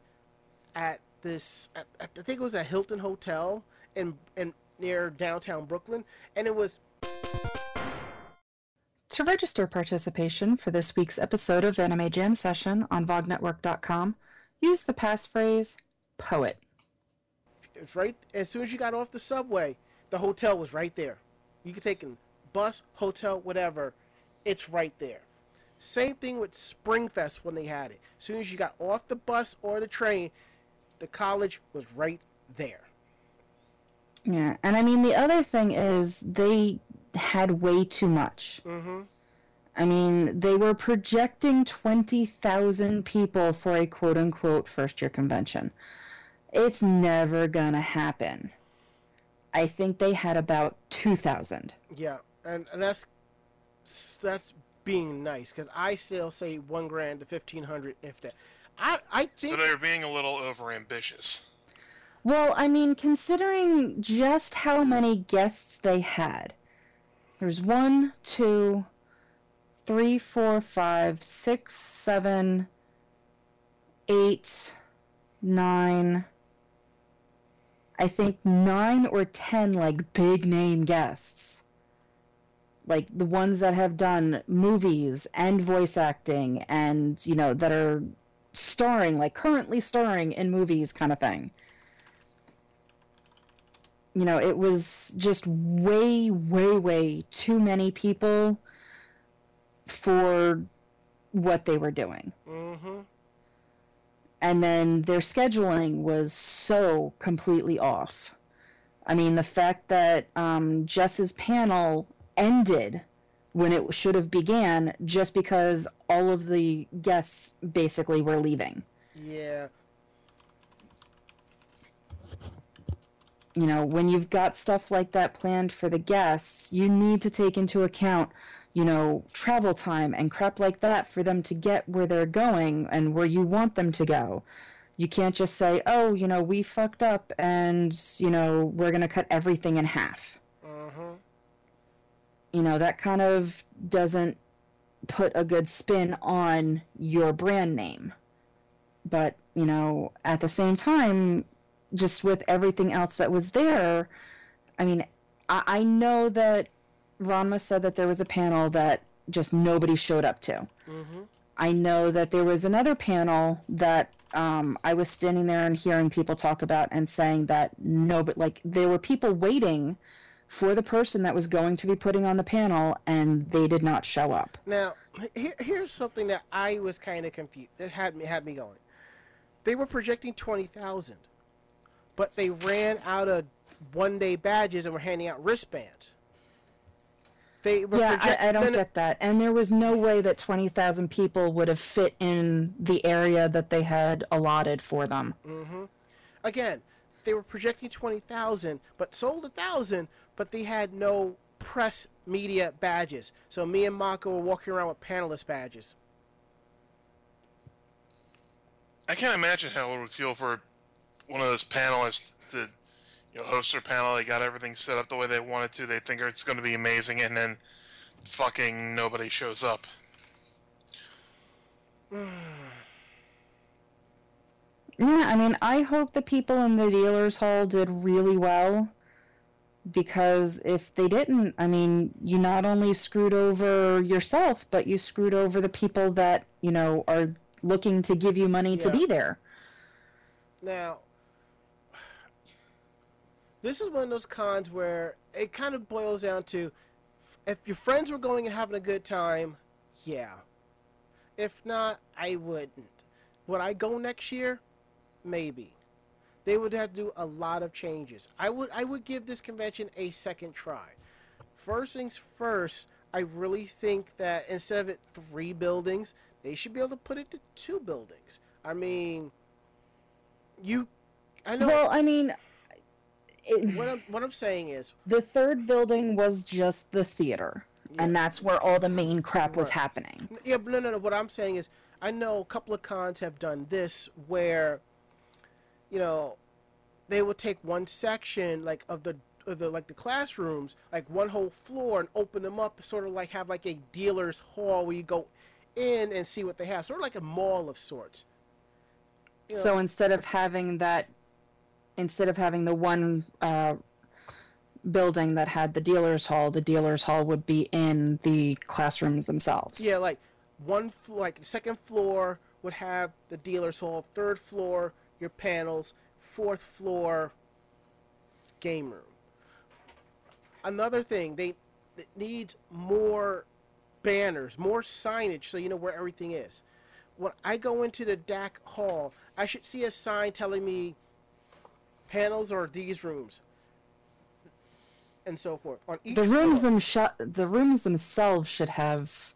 [SPEAKER 2] at this, at, at, I think it was a Hilton Hotel in, in near downtown Brooklyn, and it was
[SPEAKER 4] To register participation for this week's episode of Anime Jam Session on VogNetwork.com, use the passphrase POET.
[SPEAKER 2] It's right as soon as you got off the subway, the hotel was right there. You could take a bus, hotel, whatever. It's right there. Same thing with Springfest when they had it. As soon as you got off the bus or the train, the college was right there.
[SPEAKER 4] Yeah, and I mean, the other thing is they had way too much.
[SPEAKER 2] Mm-hmm.
[SPEAKER 4] I mean, they were projecting 20,000 people for a quote unquote first year convention. It's never gonna happen. I think they had about 2,000.
[SPEAKER 2] Yeah, and, and that's that's being nice because I still say one grand to fifteen hundred if that. I I
[SPEAKER 3] So they're being a little overambitious.
[SPEAKER 4] Well, I mean, considering just how many guests they had, there's one, two, three, four, five, six, seven, eight, nine. I think nine or ten, like, big name guests. Like, the ones that have done movies and voice acting and, you know, that are starring, like, currently starring in movies kind of thing you know, it was just way, way, way too many people for what they were doing.
[SPEAKER 2] Mm-hmm.
[SPEAKER 4] And then their scheduling was so completely off. I mean, the fact that um, Jess's panel ended when it should have began just because all of the guests basically were leaving.
[SPEAKER 2] Yeah.
[SPEAKER 4] you know, when you've got stuff like that planned for the guests, you need to take into account, you know, travel time and crap like that for them to get where they're going and where you want them to go. You can't just say, oh, you know, we fucked up and, you know, we're going to cut everything in half.
[SPEAKER 2] Mm-hmm.
[SPEAKER 4] You know, that kind of doesn't put a good spin on your brand name. But, you know, at the same time, just with everything else that was there, I mean, I, I know that Ranma said that there was a panel that just nobody showed up to.
[SPEAKER 2] Mm-hmm.
[SPEAKER 4] I know that there was another panel that um, I was standing there and hearing people talk about and saying that no, but like there were people waiting for the person that was going to be putting on the panel and they did not show up.
[SPEAKER 2] Now, here, here's something that I was kind of confused. That had me had me going. They were projecting twenty thousand, but they ran out of one-day badges and were handing out wristbands. They were
[SPEAKER 4] Yeah,
[SPEAKER 2] project-
[SPEAKER 4] I, I don't get that. And there was no way that 20,000 people would have fit in the area that they had allotted for them. Mm-hmm.
[SPEAKER 2] again, they were projecting 20,000, but sold a 1,000, but they had no press media badges. So me and Mako were walking around with panelist badges.
[SPEAKER 3] I can't imagine how it would feel for one of those panelists to you know, host their panel. They got everything set up the way they wanted to. They think it's going to be amazing, and then fucking nobody shows up. *sighs*
[SPEAKER 4] Yeah, I mean, I hope the people in the dealers hall did really well because if they didn't, I mean, you not only screwed over yourself, but you screwed over the people that, you know, are looking to give you money to be there.
[SPEAKER 2] Now, this is one of those cons where it kind of boils down to if your friends were going and having a good time, yeah. If not, I wouldn't. Would I go next year? Maybe. They would have to do a lot of changes. I would I would give this convention a second try. First things first, I really think that instead of it three buildings, they should be able to put it to two buildings. I mean, you I know
[SPEAKER 4] Well, I mean, it,
[SPEAKER 2] what I'm what I'm saying is
[SPEAKER 4] the third building was just the theater, and that's where all the main crap was
[SPEAKER 2] Right.
[SPEAKER 4] happening.
[SPEAKER 2] Yeah, but no, no, no. What I'm saying is, I know a couple of cons have done this where, you know, they would take one section like of the of the like the classrooms, like one whole floor, and open them up, sort of like have like a dealer's hall where you go in and see what they have, sort of like a mall of sorts. You know,
[SPEAKER 4] So instead of having that, instead of having the one uh, building that had the dealer's hall, the dealer's hall would be in the classrooms themselves.
[SPEAKER 2] Yeah, like one like second floor would have the dealer's hall, third floor your panels, fourth floor game room. Another thing, they it needs more banners, more signage so you know where everything is. When I go into the DAC hall, I should see a sign telling me panels are these rooms and so forth. On each
[SPEAKER 4] The rooms
[SPEAKER 2] floor.
[SPEAKER 4] them sh- the rooms themselves should have,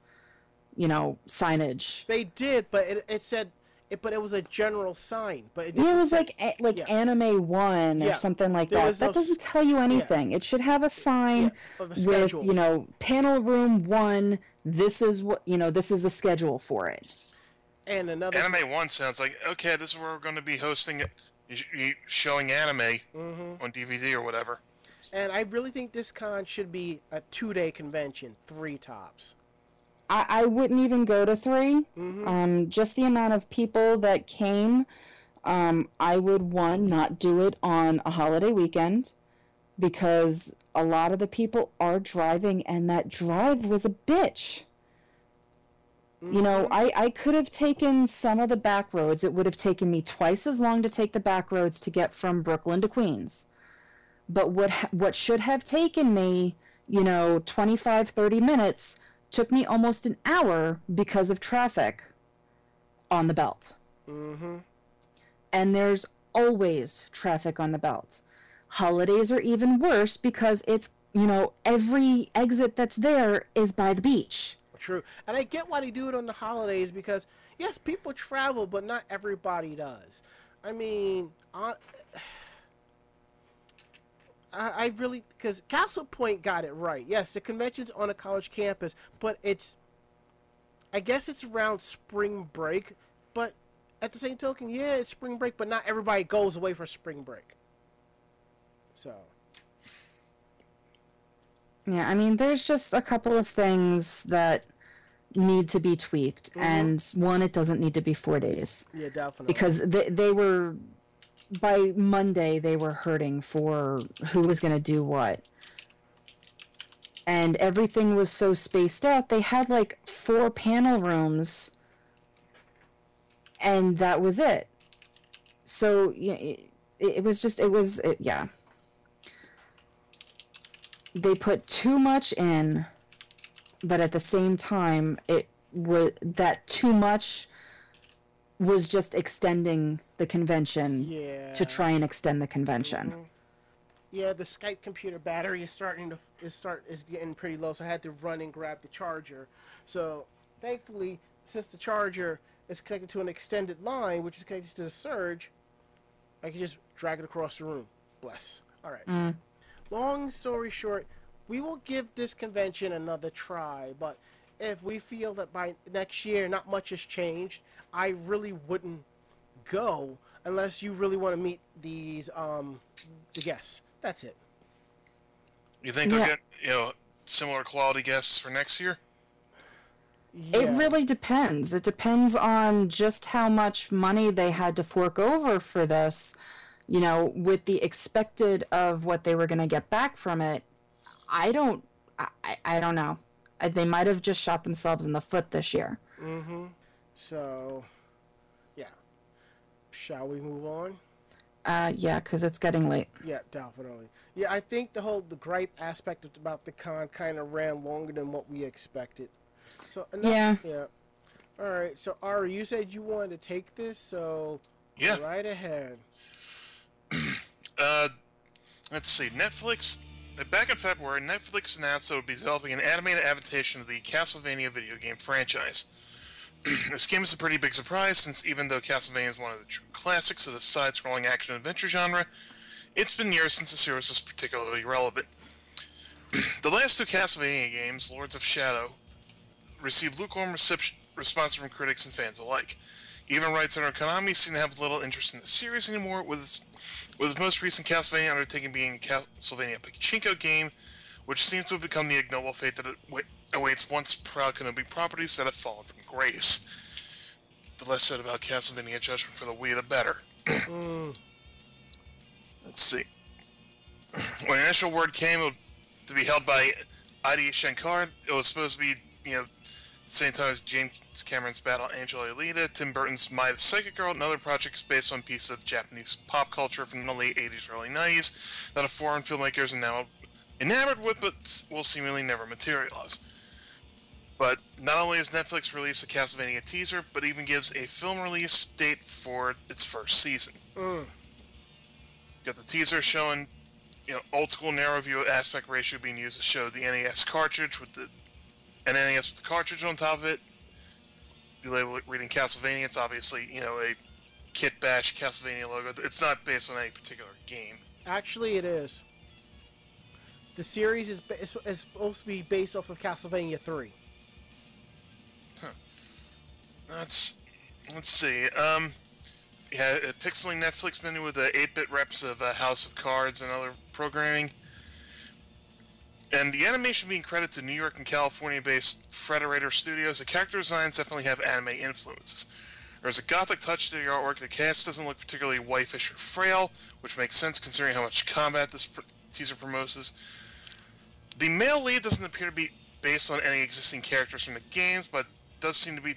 [SPEAKER 4] you know, signage.
[SPEAKER 2] They did, but it, it said, it, but it was a general sign. But it,
[SPEAKER 4] Yeah, it was
[SPEAKER 2] say-
[SPEAKER 4] like a- like
[SPEAKER 2] yeah.
[SPEAKER 4] Anime One or
[SPEAKER 2] Yeah.
[SPEAKER 4] something like
[SPEAKER 2] There
[SPEAKER 4] that.
[SPEAKER 2] was no
[SPEAKER 4] That doesn't
[SPEAKER 2] s-
[SPEAKER 4] tell you anything. It should have a sign
[SPEAKER 2] of a
[SPEAKER 4] with you know panel room one. This is what you know. This is the schedule for it.
[SPEAKER 2] and another.
[SPEAKER 3] Anime One sounds like okay. This is where we're going to be hosting it, y- y- showing anime
[SPEAKER 2] Mhm.
[SPEAKER 3] on DVD or whatever.
[SPEAKER 2] And I really think this con should be a two-day convention, three tops.
[SPEAKER 4] I, I wouldn't even go to 3
[SPEAKER 2] Mhm.
[SPEAKER 4] Um, just the amount of people that came, um, I would one not do it on a holiday weekend because a lot of the people are driving, and that drive was a bitch. You know, I, I could have taken some of the back roads. It would have taken me twice as long to take the back roads to get from Brooklyn to Queens. But what ha- what should have taken me, you know, 25 30 minutes took me almost an hour because of traffic on the belt.
[SPEAKER 2] Mm-hmm.
[SPEAKER 4] And there's always traffic on the belt. Holidays are even worse because it's, you know, every exit that's there is by the beach.
[SPEAKER 2] True. And I get why they do it on the holidays because yes, people travel, but not everybody does. I mean, on, I, I really because Castle Point got it right. Yes, the convention's on a college campus, but it's I guess it's around spring break, but at the same token, yeah, it's spring break, but not everybody goes away for spring break. So
[SPEAKER 4] Yeah, I mean, there's just a couple of things that need to be tweaked. Mm-hmm. And one, it doesn't need to be four days.
[SPEAKER 2] yeah, definitely.
[SPEAKER 4] because they, they were by monday they were hurting for who was going to do what. And everything was so spaced out they had like four panel rooms and that was it. So it, it was just it was it, yeah. They put too much in but at the same time it was that too much was just extending the convention
[SPEAKER 2] yeah.
[SPEAKER 4] to try and extend the convention. Mm-hmm.
[SPEAKER 2] Yeah, the Skype computer battery is starting to is start is getting pretty low, so I had to run and grab the charger. So thankfully, since the charger is connected to an extended line, which is connected to the surge, I can just drag it across the room. Bless. All right. Mm. Long story short, we will give this convention another try, but if we feel that by next year not much has changed, I really wouldn't go unless you really want to meet these um the guests. That's it.
[SPEAKER 3] You think
[SPEAKER 4] Yeah.
[SPEAKER 3] they'll get you know similar quality guests for next year?
[SPEAKER 4] It really depends. It depends on just how much money they had to fork over for this. You know, with the expected of what they were going to get back from it. I don't. I, I- I don't know. They might have just shot themselves in the foot this year.
[SPEAKER 2] So, yeah. Shall we move on?
[SPEAKER 4] Uh, yeah, because it's getting late.
[SPEAKER 2] Yeah, definitely. Yeah, I think the whole the gripe aspect about the con kind of ran longer than what we expected. So enough,
[SPEAKER 4] Yeah.
[SPEAKER 2] yeah. All right. So Ari, you said you wanted to take this, so
[SPEAKER 3] Yeah.
[SPEAKER 2] right ahead. *clears throat*
[SPEAKER 3] Uh, let's see. Netflix. Back in February, Netflix announced that it would be developing an animated adaptation of the Castlevania video game franchise. *clears throat* this game is a pretty big surprise, since even though Castlevania is one of the true classics of the side-scrolling action-adventure genre, it's been years since the series was particularly relevant. *clears throat* the last two Castlevania games, Lords of Shadow, received lukewarm reception, response from critics and fans alike. Even rights owner Konami seem to have little interest in the series anymore, with its, with its most recent Castlevania undertaking being a Castlevania Pachinko game, which seems to have become the ignoble fate that it awaits once proud Konami properties that have fallen from grace. The less said about Castlevania Judgment for the Wii, the better. Hmm. Let's see. *clears throat* When the initial word came to be held by Adi Shankar, it was supposed to be, you know, same time as James Cameron's Battle Angel Alita, Tim Burton's Mai the Psychic Girl, and other projects based on pieces of Japanese pop culture from the late 80s, early 90s that a foreign filmmakers are now enamored with, but will seemingly never materialize. But not only has Netflix released a Castlevania teaser, but even gives a film release date for its first season. Mm. Got the teaser showing, you know, old school narrow view aspect ratio being used to show the NES cartridge with the an NES with the cartridge on top of it. You label it reading Castlevania. It's obviously you know a Kit Bash Castlevania logo. It's not based on any particular game.
[SPEAKER 2] Actually, it is. The series is, ba- is, is supposed to be based off of Castlevania 3.
[SPEAKER 3] Let's let's see. Um, yeah, a pixeling Netflix menu with the 8-bit reps of uh, House of Cards and other programming. And the animation being credited to New York and California-based Frederator Studios, the character designs definitely have anime influences. There's a gothic touch to the artwork. The cast doesn't look particularly waifish or frail, which makes sense considering how much combat this pr- teaser promotes. The male lead doesn't appear to be based on any existing characters from the games, but does seem to be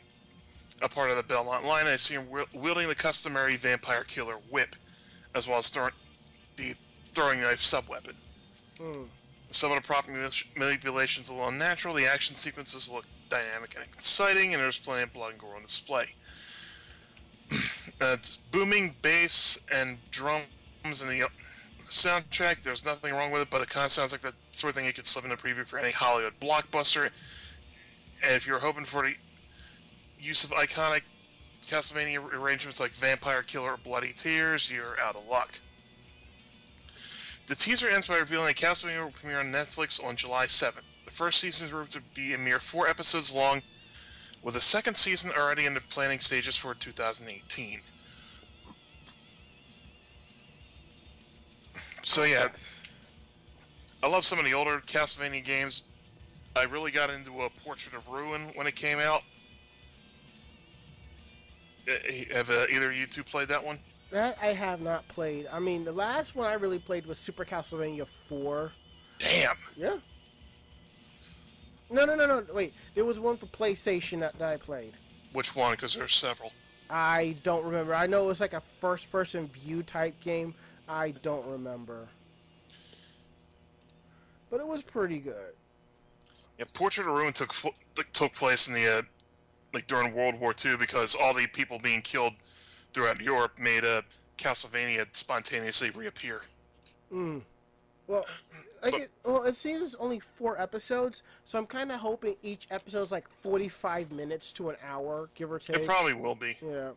[SPEAKER 3] a part of the Belmont line. I see him wielding the customary vampire killer whip, as well as throwing the throwing knife subweapon. Some of the prop manip- manipulations a little unnatural. The action sequences look dynamic and exciting, and there's plenty of blood and gore on display. *clears throat* uh, booming bass and drums in the uh, soundtrack. There's nothing wrong with it, but it kind of sounds like the sort of thing you could slip in a preview for any Hollywood blockbuster. And if you're hoping for the use of iconic Castlevania arrangements like Vampire Killer or Bloody Tears, you're out of luck. The teaser ends by revealing that Castlevania will premiere on Netflix on July 7th. The first season is rumored to be a mere four episodes long, with a second season already in the planning stages for 2018. So yeah, I love some of the older Castlevania games. I really got into a Portrait of Ruin when it came out. Uh, Have uh, either of you two played that one?
[SPEAKER 2] That I have not played. I mean, the last one I really played was Super Castlevania 4.
[SPEAKER 3] Damn.
[SPEAKER 2] Yeah. No, no, no, no. Wait. There was one for PlayStation that, that I played.
[SPEAKER 3] Which one? Because there's several.
[SPEAKER 2] I don't remember. I know it was like a first person view type game. I don't remember. But it was pretty good.
[SPEAKER 3] Yeah, Portrait of Ruin took took place in the uh, like during World War II because all the people being killed throughout Europe made uh, Castlevania spontaneously reappear.
[SPEAKER 2] Well, like it, well, it seems only four episodes, so I'm kind of hoping each episode's like 45 minutes to an hour, give or take.
[SPEAKER 3] It probably will be.
[SPEAKER 2] Yeah.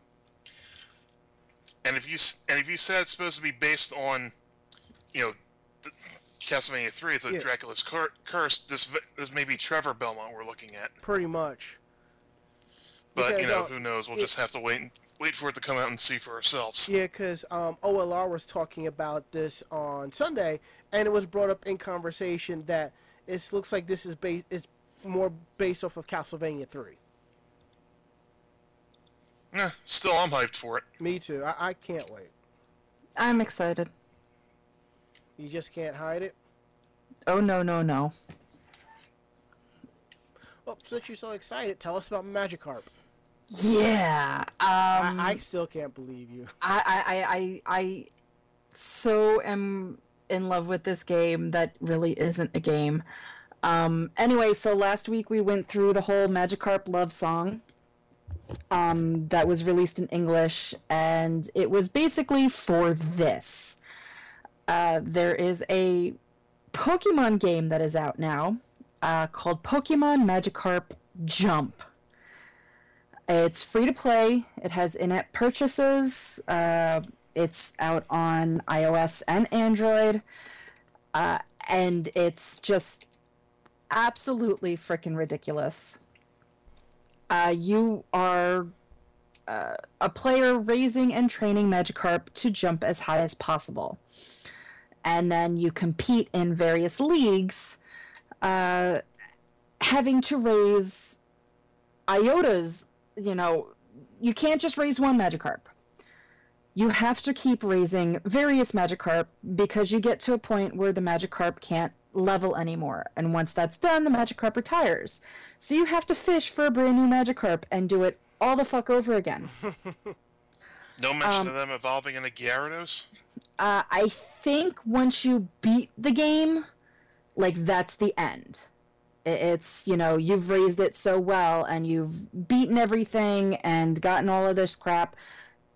[SPEAKER 3] And if you and if you said it's supposed to be based on, you know, th- Castlevania Three, it's a
[SPEAKER 2] Yeah.
[SPEAKER 3] Dracula's cur- curse. This this may be Trevor Belmont we're looking at,
[SPEAKER 2] Pretty much.
[SPEAKER 3] But
[SPEAKER 2] Because,
[SPEAKER 3] you know
[SPEAKER 2] uh,
[SPEAKER 3] who knows? We'll
[SPEAKER 2] it-
[SPEAKER 3] just have to wait and wait for it to come out and see for ourselves.
[SPEAKER 2] Yeah, because um, OLR was talking about this on Sunday, and it was brought up in conversation that it looks like this is based is more based off of Castlevania 3.
[SPEAKER 3] Eh, still, I'm hyped for it.
[SPEAKER 2] Me too. I, I can't wait.
[SPEAKER 4] I'm excited.
[SPEAKER 2] You just can't hide it.
[SPEAKER 4] Oh no no no.
[SPEAKER 2] Well, since you're so excited, tell us about Magikarp.
[SPEAKER 4] Yeah. Um,
[SPEAKER 2] I, I still can't believe you.
[SPEAKER 4] I, I, I, I, I so am in love with this game that really isn't a game. Um, anyway, so last week we went through the whole Magikarp love song um, that was released in English, and it was basically for this. Uh, there is a Pokemon game that is out now uh, called Pokemon Magikarp Jump. It's free to play. It has in-app purchases. Uh, it's out on iOS and Android, uh, and it's just absolutely freaking ridiculous. Uh, you are uh, a player raising and training Magikarp to jump as high as possible, and then you compete in various leagues, uh, having to raise iotas you know, you can't just raise one Magikarp. You have to keep raising various Magikarp because you get to a point where the Magikarp can't level anymore. And once that's done, the Magikarp retires. So you have to fish for a brand new Magikarp and do it all the fuck over again. *laughs*
[SPEAKER 3] No mention
[SPEAKER 4] Um,
[SPEAKER 3] of them evolving into Gyarados?
[SPEAKER 4] Uh, I think once you beat the game, like that's the end. It's, you know, you've raised it so well and you've beaten everything and gotten all of this crap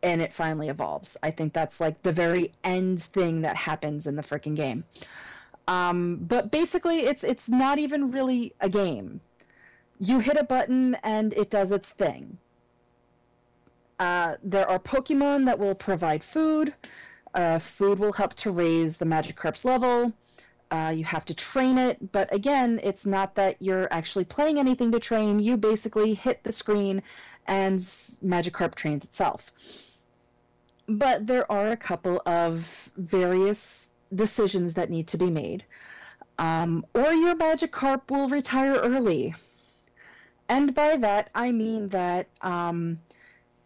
[SPEAKER 4] and it finally evolves. I think that's like the very end thing that happens in the freaking game. Um, but basically it's it's not even really a game. You hit a button and it does its thing. Uh, there are Pokemon that will provide food. Uh, food will help to raise the magic Magikarp's level. Uh, you have to train it, but again, it's not that you're actually playing anything to train. You basically hit the screen and Magikarp trains itself. But there are a couple of various decisions that need to be made. Um, or your Magikarp will retire early. And by that, I mean that um,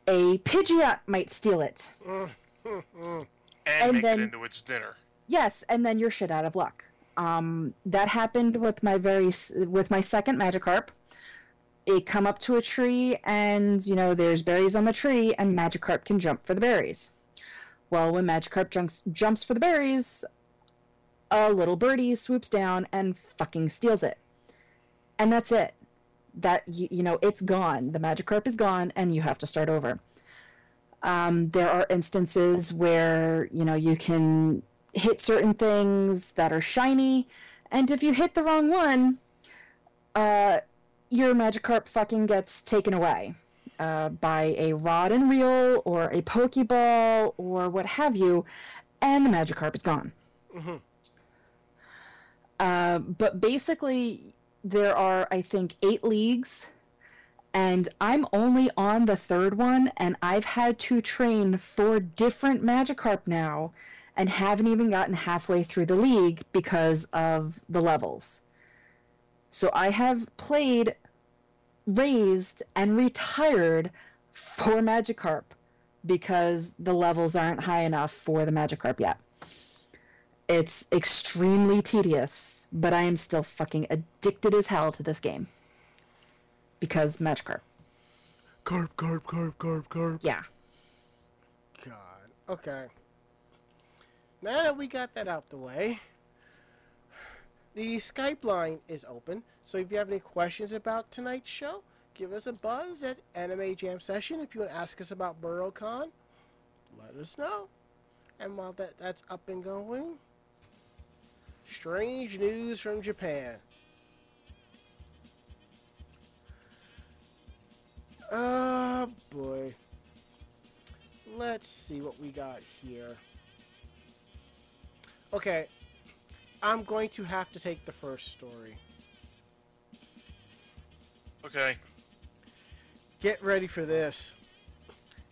[SPEAKER 4] a Pidgeot might steal it. *laughs*
[SPEAKER 3] And,
[SPEAKER 4] and
[SPEAKER 3] make
[SPEAKER 4] then-
[SPEAKER 3] it into its dinner.
[SPEAKER 4] Yes, and then you're shit out of luck. Um, that happened with my very with my second Magikarp. It come up to a tree, and you know there's berries on the tree, and Magikarp can jump for the berries. Well, when Magikarp jumps jumps for the berries, a little birdie swoops down and fucking steals it, and that's it. That you, you know it's gone. The Magikarp is gone, and you have to start over. Um, there are instances where you know you can hit certain things that are shiny, and if you hit the wrong one, uh, your Magikarp fucking gets taken away uh, by a rod and reel or a Pokeball or what have you, and the Magikarp is gone. Uh, but basically, there are, I think, eight leagues, and I'm only on the third one, and I've had to train four different Magikarp now, and haven't even gotten halfway through the league because of the levels. So I have played, raised, and retired four Magikarp because the levels aren't high enough for the Magikarp yet. It's extremely tedious, but I am still fucking addicted as hell to this game. Because Magikarp.
[SPEAKER 2] Carp, carp, carp, carp, carp.
[SPEAKER 4] Yeah.
[SPEAKER 2] God. Okay. Now that we got that out the way, the Skype line is open. So if you have any questions about tonight's show, give us a buzz at Anime Jam Session. If you want to ask us about BurrowCon, let us know. And while that, that's up and going, strange news from Japan. Oh boy. Let's see what we got here. Okay. I'm going to have to take the first story.
[SPEAKER 3] Okay.
[SPEAKER 2] Get ready for this.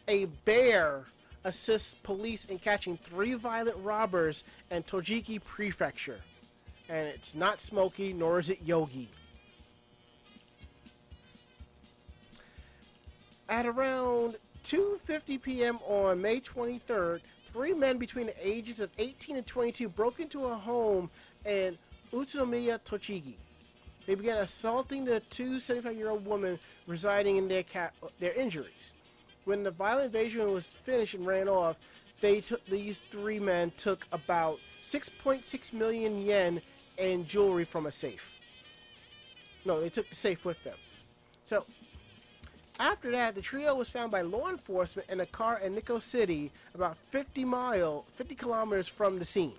[SPEAKER 2] A bear assists police in catching three violent robbers in Tochigi Prefecture. And it's not Smokey, nor is it Yogi. At around 2:50 p.m. on May 23rd, three men between the ages of 18 and 22 broke into a home in Utsunomiya, Tochigi. They began assaulting the two 75-year-old women residing in their ca- their injuries. When the violent invasion was finished and ran off, they took these three men took about 6.6 million yen in jewelry from a safe. No, they took the safe with them. So after that, the trio was found by law enforcement in a car in Nikko City, about 50 mile, 50 kilometers from the scene.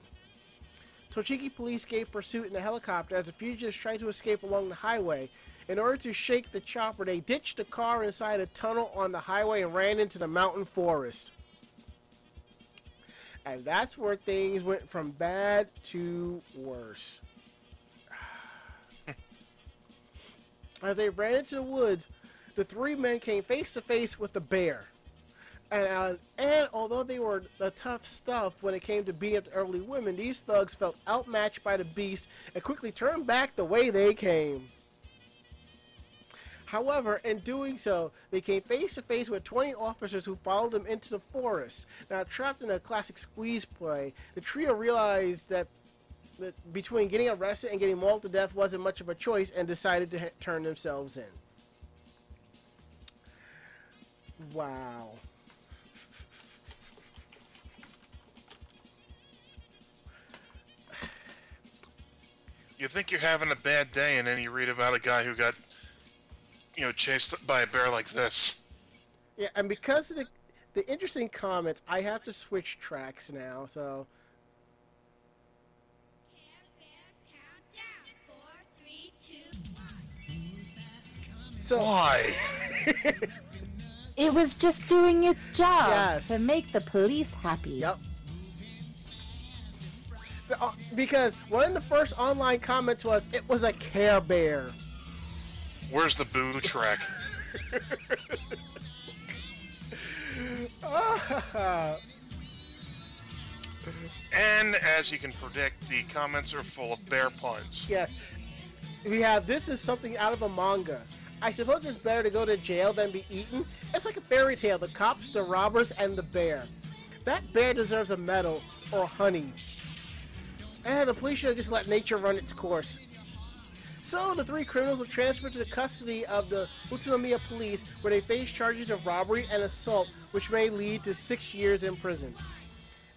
[SPEAKER 2] Tochigi police gave pursuit in a helicopter as the fugitives tried to escape along the highway. In order to shake the chopper, they ditched the car inside a tunnel on the highway and ran into the mountain forest. And that's where things went from bad to worse. *sighs* As they ran into the woods, the three men came face to face with the bear. And, uh, and although they were the tough stuff when it came to beating up the elderly women, these thugs felt outmatched by the beast and quickly turned back the way they came. However, in doing so, they came face to face with 20 officers who followed them into the forest. Now, trapped in a classic squeeze play, the trio realized that, that between getting arrested and getting mauled to death wasn't much of a choice and decided to turn themselves in. Wow.
[SPEAKER 3] You think you're having a bad day, and then you read about a guy who got, you know, chased by a bear like this.
[SPEAKER 2] Yeah, and because of the the interesting comments, I have to switch tracks now. So so
[SPEAKER 3] Why? *laughs*
[SPEAKER 4] It was just doing its job
[SPEAKER 2] Yes.
[SPEAKER 4] to make the police happy.
[SPEAKER 2] Yep. Uh, Because one of the first online comments was, "It was a Care Bear."
[SPEAKER 3] Where's the boo track? *laughs* And as you can predict, the comments are full of bear puns.
[SPEAKER 2] Yes. We have this is something out of a manga. I suppose it's better to go to jail than be eaten. It's like a fairy tale: the cops, the robbers, and the bear. That bear deserves a medal or honey. And the police should just let nature run its course. So the three criminals were transferred to the custody of the Utsunomiya police, where they face charges of robbery and assault, which may lead to six years in prison.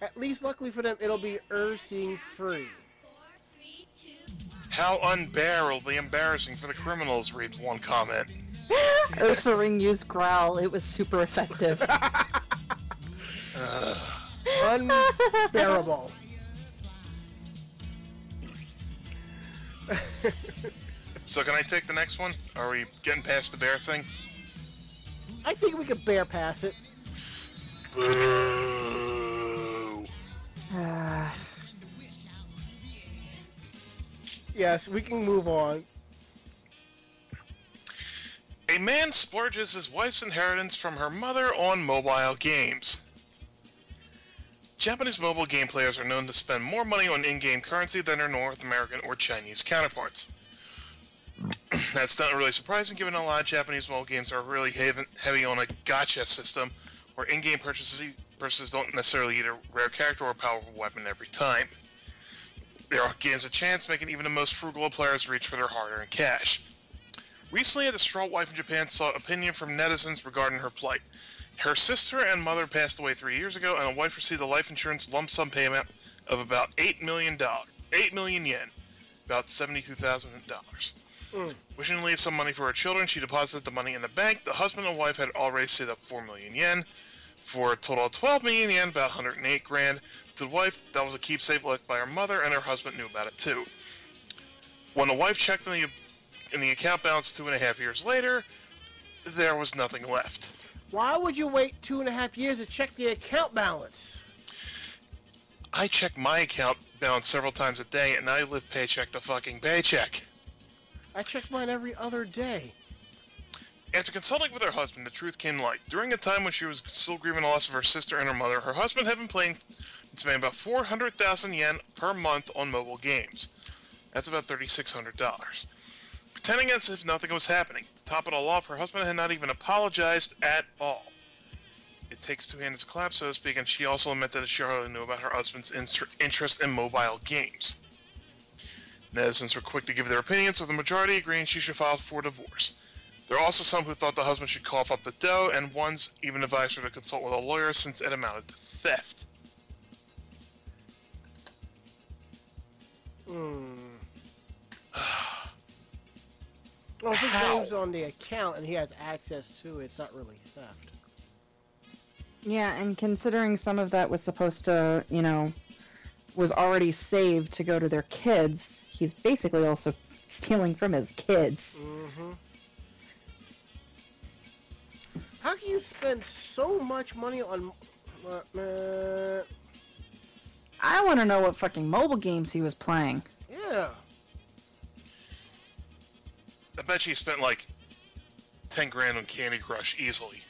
[SPEAKER 2] At least, luckily for them, it'll be Ursing free.
[SPEAKER 3] How unbearably embarrassing for the criminals, reads one comment. *laughs*
[SPEAKER 4] Ursaring used growl. It was super effective. *laughs*
[SPEAKER 2] Unbearable.
[SPEAKER 3] So can I take the next one? Are we getting past the bear thing?
[SPEAKER 2] I think we could bear pass it.
[SPEAKER 3] Boo. *sighs*
[SPEAKER 4] Ah,
[SPEAKER 2] Yes, we can move on.
[SPEAKER 3] A man splurges his wife's inheritance from her mother on mobile games. Japanese mobile game players are known to spend more money on in-game currency than their North American or Chinese counterparts. *clears throat* That's not really surprising given a lot of Japanese mobile games are really heavy, on a gacha system where in-game purchases, purchases don't necessarily get a rare character or a powerful weapon every time. There are games of chance making even the most frugal of players reach for their hard-earned cash. Recently, a distraught wife in Japan sought opinion from netizens regarding her plight. Her sister and mother passed away three years ago, and the wife received a life insurance lump sum payment of about eight million dollars, eight million yen, about seventy-two thousand dollars. Hmm. Wishing to leave some money for her children, she deposited the money in the bank. The husband and wife had already saved up four million yen, for a total of twelve million yen, about 108 grand. The wife, that was a keepsake left by her mother, and her husband knew about it too. When the wife checked in the in the account balance two and a half years later, there was nothing left.
[SPEAKER 2] Why would you wait two and a half years to check the account balance?
[SPEAKER 3] I check my account balance several times a day, and I live paycheck to fucking paycheck.
[SPEAKER 2] I check mine every other day.
[SPEAKER 3] After consulting with her husband, the truth came light. During a time when she was still grieving the loss of her sister and her mother, her husband had been playing spending about 400,000 yen per month on mobile games. That's about $3,600. Pretending as if nothing was happening. To top it all off, her husband had not even apologized at all. it takes two hands to clap, so to speak, and she also admitted that she hardly knew about her husband's inter- interest in mobile games. Netizens were quick to give their opinions, with the majority agreeing she should file for divorce. There are also some who thought the husband should cough up the dough, and ones even advised her to consult with a lawyer since it amounted to theft.
[SPEAKER 2] Hmm. Well, if his
[SPEAKER 3] How?
[SPEAKER 2] name's on the account and he has access to it, it's not really theft.
[SPEAKER 4] Yeah, and considering some of that was supposed to, you know, was already saved to go to their kids, he's basically also stealing from his kids.
[SPEAKER 2] Mm-hmm. How can you spend so much money on... Uh, uh,
[SPEAKER 4] I want to know what fucking mobile games he was playing.
[SPEAKER 2] yeah.
[SPEAKER 3] I bet she spent like 10 grand on Candy Crush easily.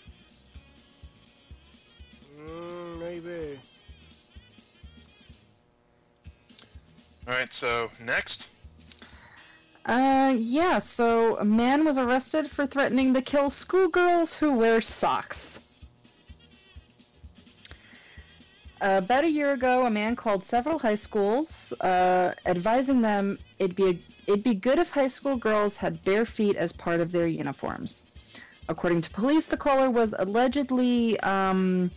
[SPEAKER 2] Mm, maybe.
[SPEAKER 3] Alright, so next.
[SPEAKER 4] Uh, yeah, so a man was arrested for threatening to kill schoolgirls who wear socks. About a year ago, a man called several high schools, uh, advising them it'd be a, it'd be good if high school girls had bare feet as part of their uniforms. According to police, the caller was allegedly um,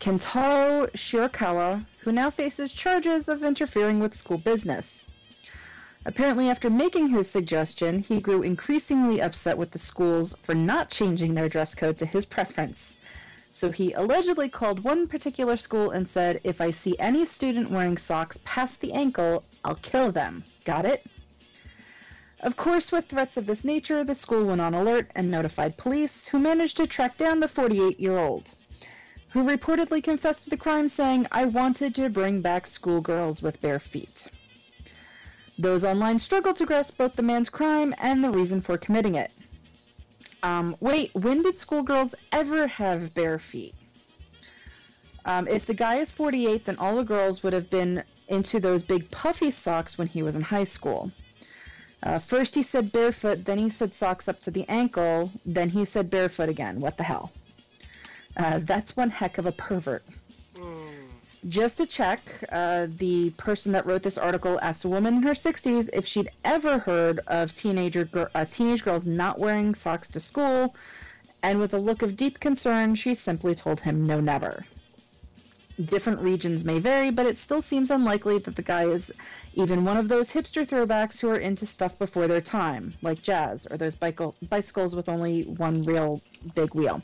[SPEAKER 4] Kentaro Shirakawa, who now faces charges of interfering with school business. Apparently, after making his suggestion, he grew increasingly upset with the schools for not changing their dress code to his preference. So he allegedly called one particular school and said, If I see any student wearing socks past the ankle, I'll kill them. Got it? Of course, with threats of this nature, the school went on alert and notified police, who managed to track down the 48 year old, who reportedly confessed to the crime, saying, I wanted to bring back schoolgirls with bare feet. Those online struggled to grasp both the man's crime and the reason for committing it. Um, wait, when did schoolgirls ever have bare feet? Um, if the guy is 48, then all the girls would have been into those big puffy socks when he was in high school. Uh, first he said barefoot, then he said socks up to the ankle, then he said barefoot again. What the hell? Uh, that's one heck of a pervert. Just to check, uh, the person that wrote this article asked a woman in her 60s if she'd ever heard of teenager gir- uh, teenage girls not wearing socks to school, and with a look of deep concern, she simply told him no, never. Different regions may vary, but it still seems unlikely that the guy is even one of those hipster throwbacks who are into stuff before their time, like jazz or those bicycle- bicycles with only one real big wheel.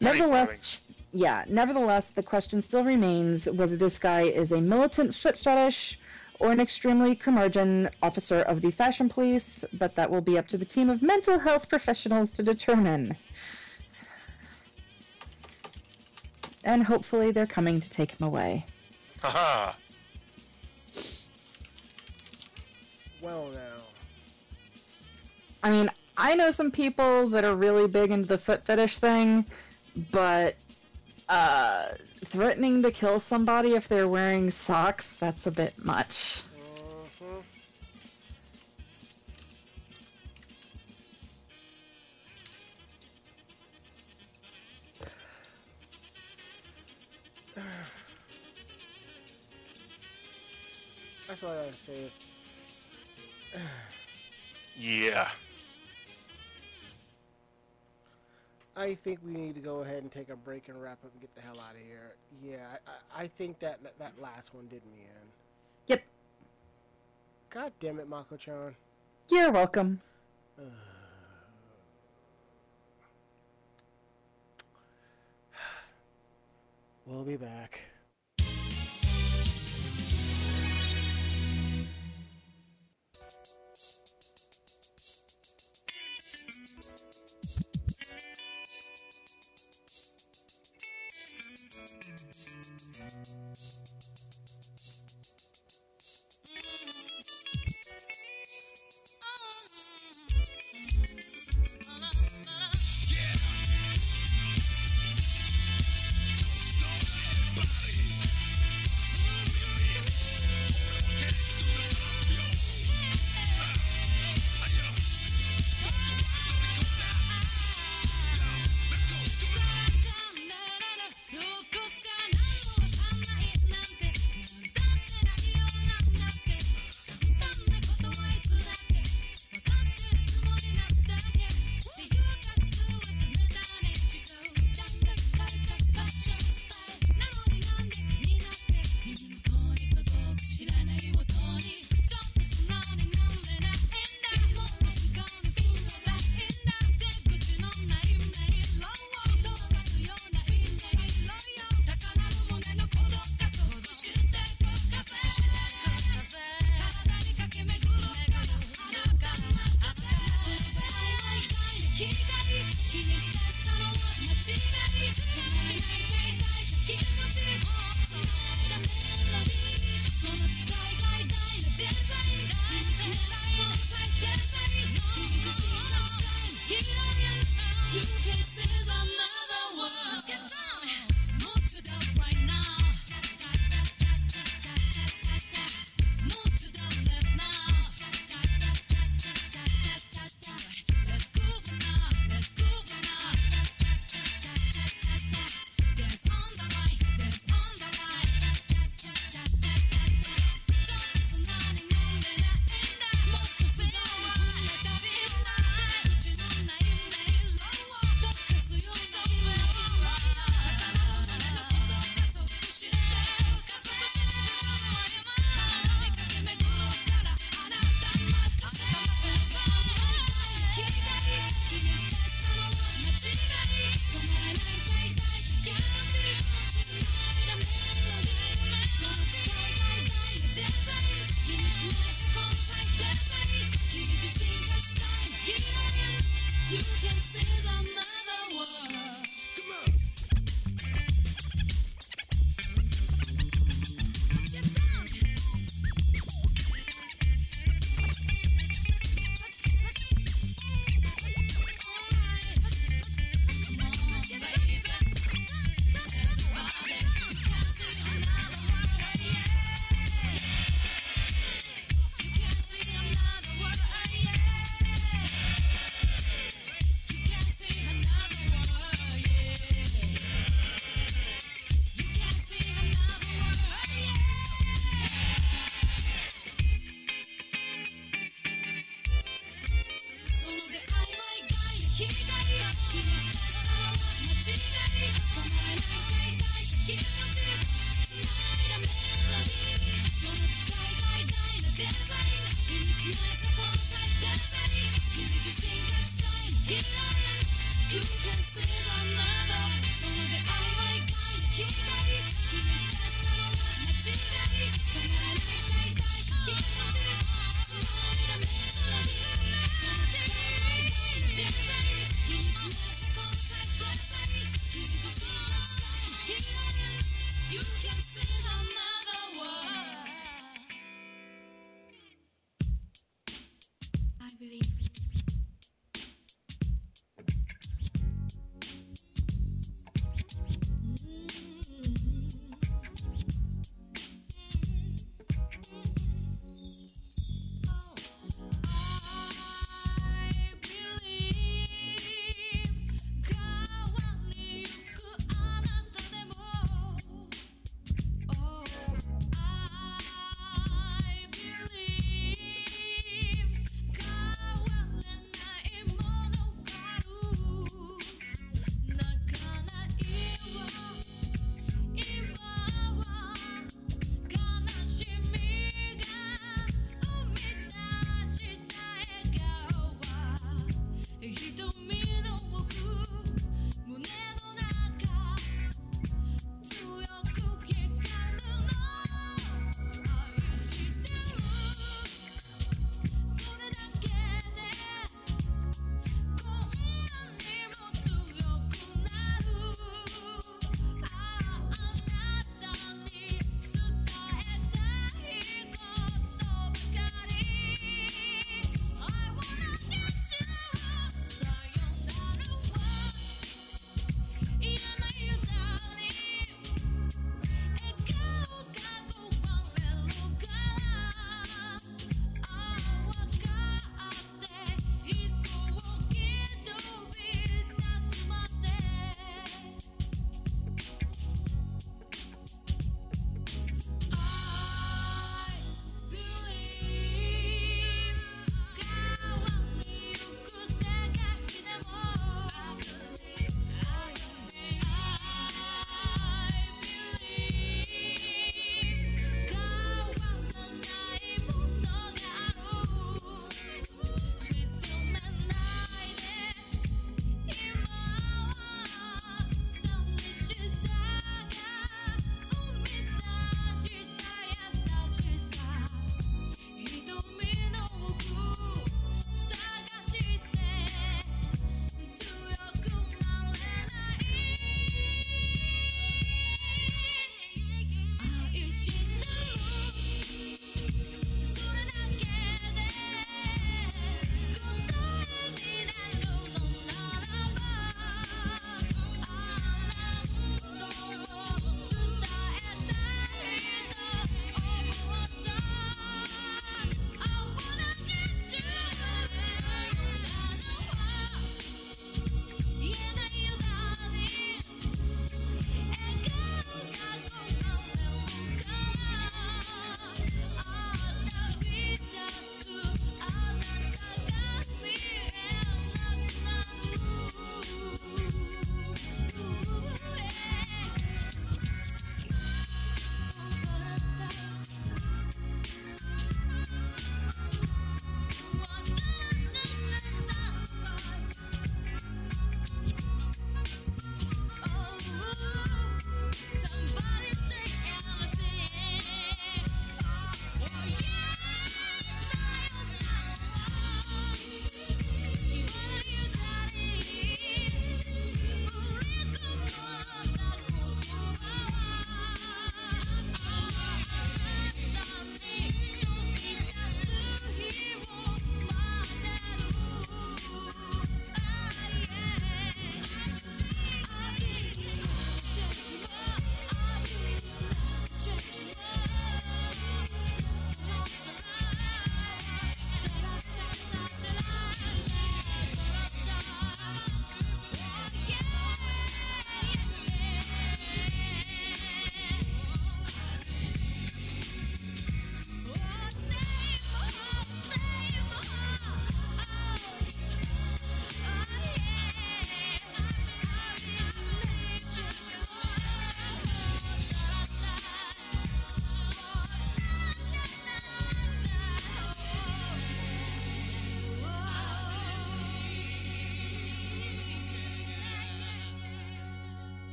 [SPEAKER 4] Nevertheless. Yeah, nevertheless, the question still remains whether this guy is a militant foot fetish or an extremely curmudgeon officer of the fashion police, but that will be up to the team of mental health professionals to determine. And hopefully they're coming to take him away.
[SPEAKER 3] Haha.
[SPEAKER 2] Well, now.
[SPEAKER 4] I mean, I know some people that are really big into the foot fetish thing, but uh, threatening to kill somebody if they're wearing socks, that's a bit much. *sighs*
[SPEAKER 2] That's all I gotta say is, *sighs*
[SPEAKER 3] Yeah.
[SPEAKER 2] I think we need to go ahead and take a break and wrap up and get the hell out of here. Yeah, I, I, think that, that that last one did me in.
[SPEAKER 4] Yep,
[SPEAKER 2] God damn it, Mako-chan.
[SPEAKER 4] you're welcome. *sighs*
[SPEAKER 2] We'll be back.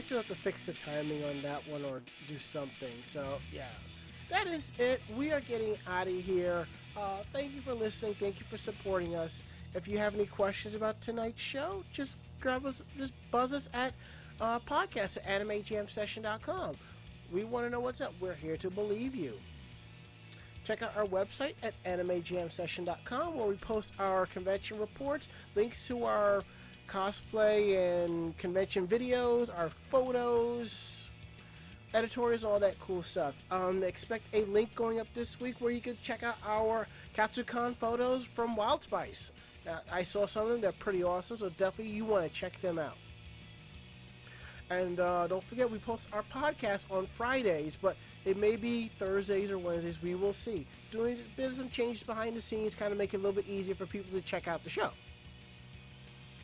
[SPEAKER 2] Still have to fix the timing on that one or do something. So yeah, that is it. We are getting out of here. Uh, thank you for listening. Thank you for supporting us. If you have any questions about tonight's show, just grab us, just buzz us at uh, podcast at animejamsession.com. We want to know what's up. We're here to believe you. Check out our website at animejamsession.com where we post our convention reports, links to our cosplay and convention videos, our photos, editorials, all that cool stuff. Um, expect a link going up this week where you can check out our Katsucon photos from Wild Spice. I saw some of them; they're pretty awesome. So definitely you want to check them out. And uh, don't forget, we post our podcast on Fridays, but it may be Thursdays or Wednesdays. We will see. Doing some changes behind the scenes, kind of make it a little bit easier for people to check out the show.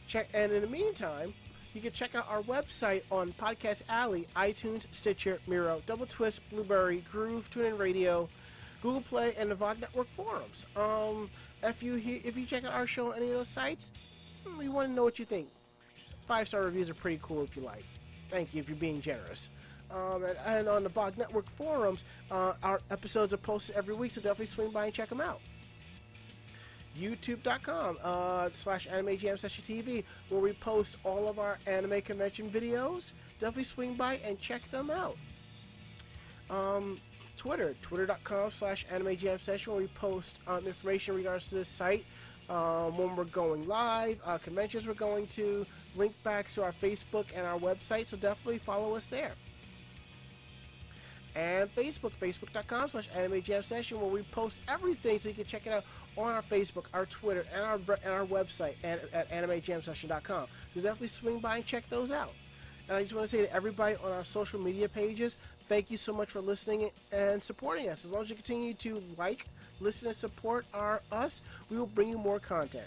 [SPEAKER 2] Check, and in the meantime, you can check out our website on Podcast Alley, iTunes, Stitcher, Miro, Double Twist, Blubrry, Groove, TuneIn Radio, Google Play, and the VOG Network forums. Um, if you he- if you check out our show on any of those sites, hmm, we want to know what you think. Five star reviews are pretty cool if you like. Thank you if you're being generous. Um, and, and on the VOG Network forums, uh, our episodes are posted every week, so definitely swing by and check them out youtube.com uh, slash anime jam session tv where we post all of our anime convention videos. Definitely swing by and check them out. Um, twitter twitter.com slash anime jam session where we post um, information in regards to this site um, when we're going live uh, conventions we're going to link back to our facebook and our website so definitely follow us there. And Facebook, facebook.com slash anime jam session, where we post everything so you can check it out on our Facebook, our Twitter, and our and our website and at animejamsession.com. So definitely swing by and check those out. And I just want to say to everybody on our social media pages, thank you so much for listening and supporting us. As long as you continue to like, listen, and support our us, we will bring you more content.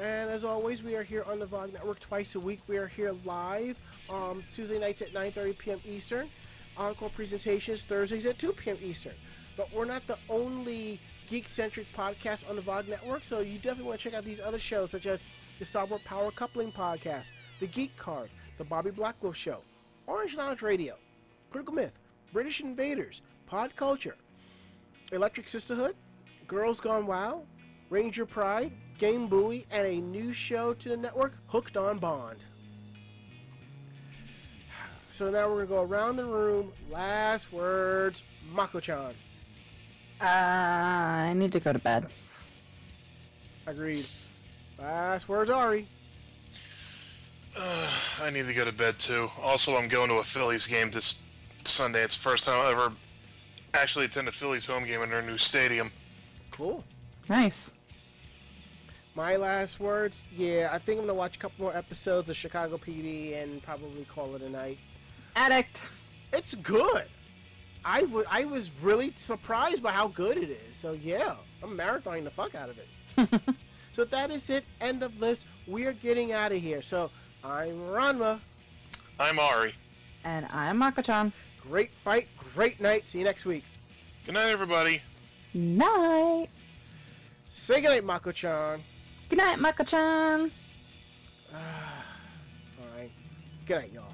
[SPEAKER 2] And as always, we are here on the VOG Network twice a week. We are here live um, Tuesday nights at 9.30 p.m. Eastern. Encore presentations Thursdays at 2 p.m. Eastern. But we're not the only geek-centric podcast on the VOG Network, so you definitely want to check out these other shows, such as the Star Wars Power Coupling Podcast, The Geek Card, The Bobby Blackwell Show, Orange Lounge Radio, Critical Myth, British Invaders, Pod Culture, Electric Sisterhood, Girls Gone Wow, Ranger Pride, Game Buoy, and a new show to the network, Hooked on Bond. So now we're gonna go around the room. Last words, Mako-chan.
[SPEAKER 4] Uh, I need to go to bed.
[SPEAKER 2] Agreed. Last words, Ari.
[SPEAKER 3] I need to go to bed too. Also, I'm going to a Phillies game this Sunday. It's the first time I've ever actually attended a Phillies home game in their new stadium.
[SPEAKER 2] Cool.
[SPEAKER 4] Nice.
[SPEAKER 2] My last words, yeah, I think I'm gonna watch a couple more episodes of Chicago PD and probably call it a night.
[SPEAKER 4] Addict.
[SPEAKER 2] It's good. I wa- I was really surprised by how good it is. So yeah, I'm marathoning the fuck out of it. *laughs* so that is it. End of list. We are getting out of here. So I'm Ranma.
[SPEAKER 3] I'm Ari.
[SPEAKER 4] And I'm Mako-chan.
[SPEAKER 2] Great fight, great night. See you next week.
[SPEAKER 3] Good night, everybody.
[SPEAKER 4] Night.
[SPEAKER 2] Say goodnight, Mako-chan.
[SPEAKER 4] Good night, Mako-chan. *sighs*
[SPEAKER 2] Fine. Good night, y'all.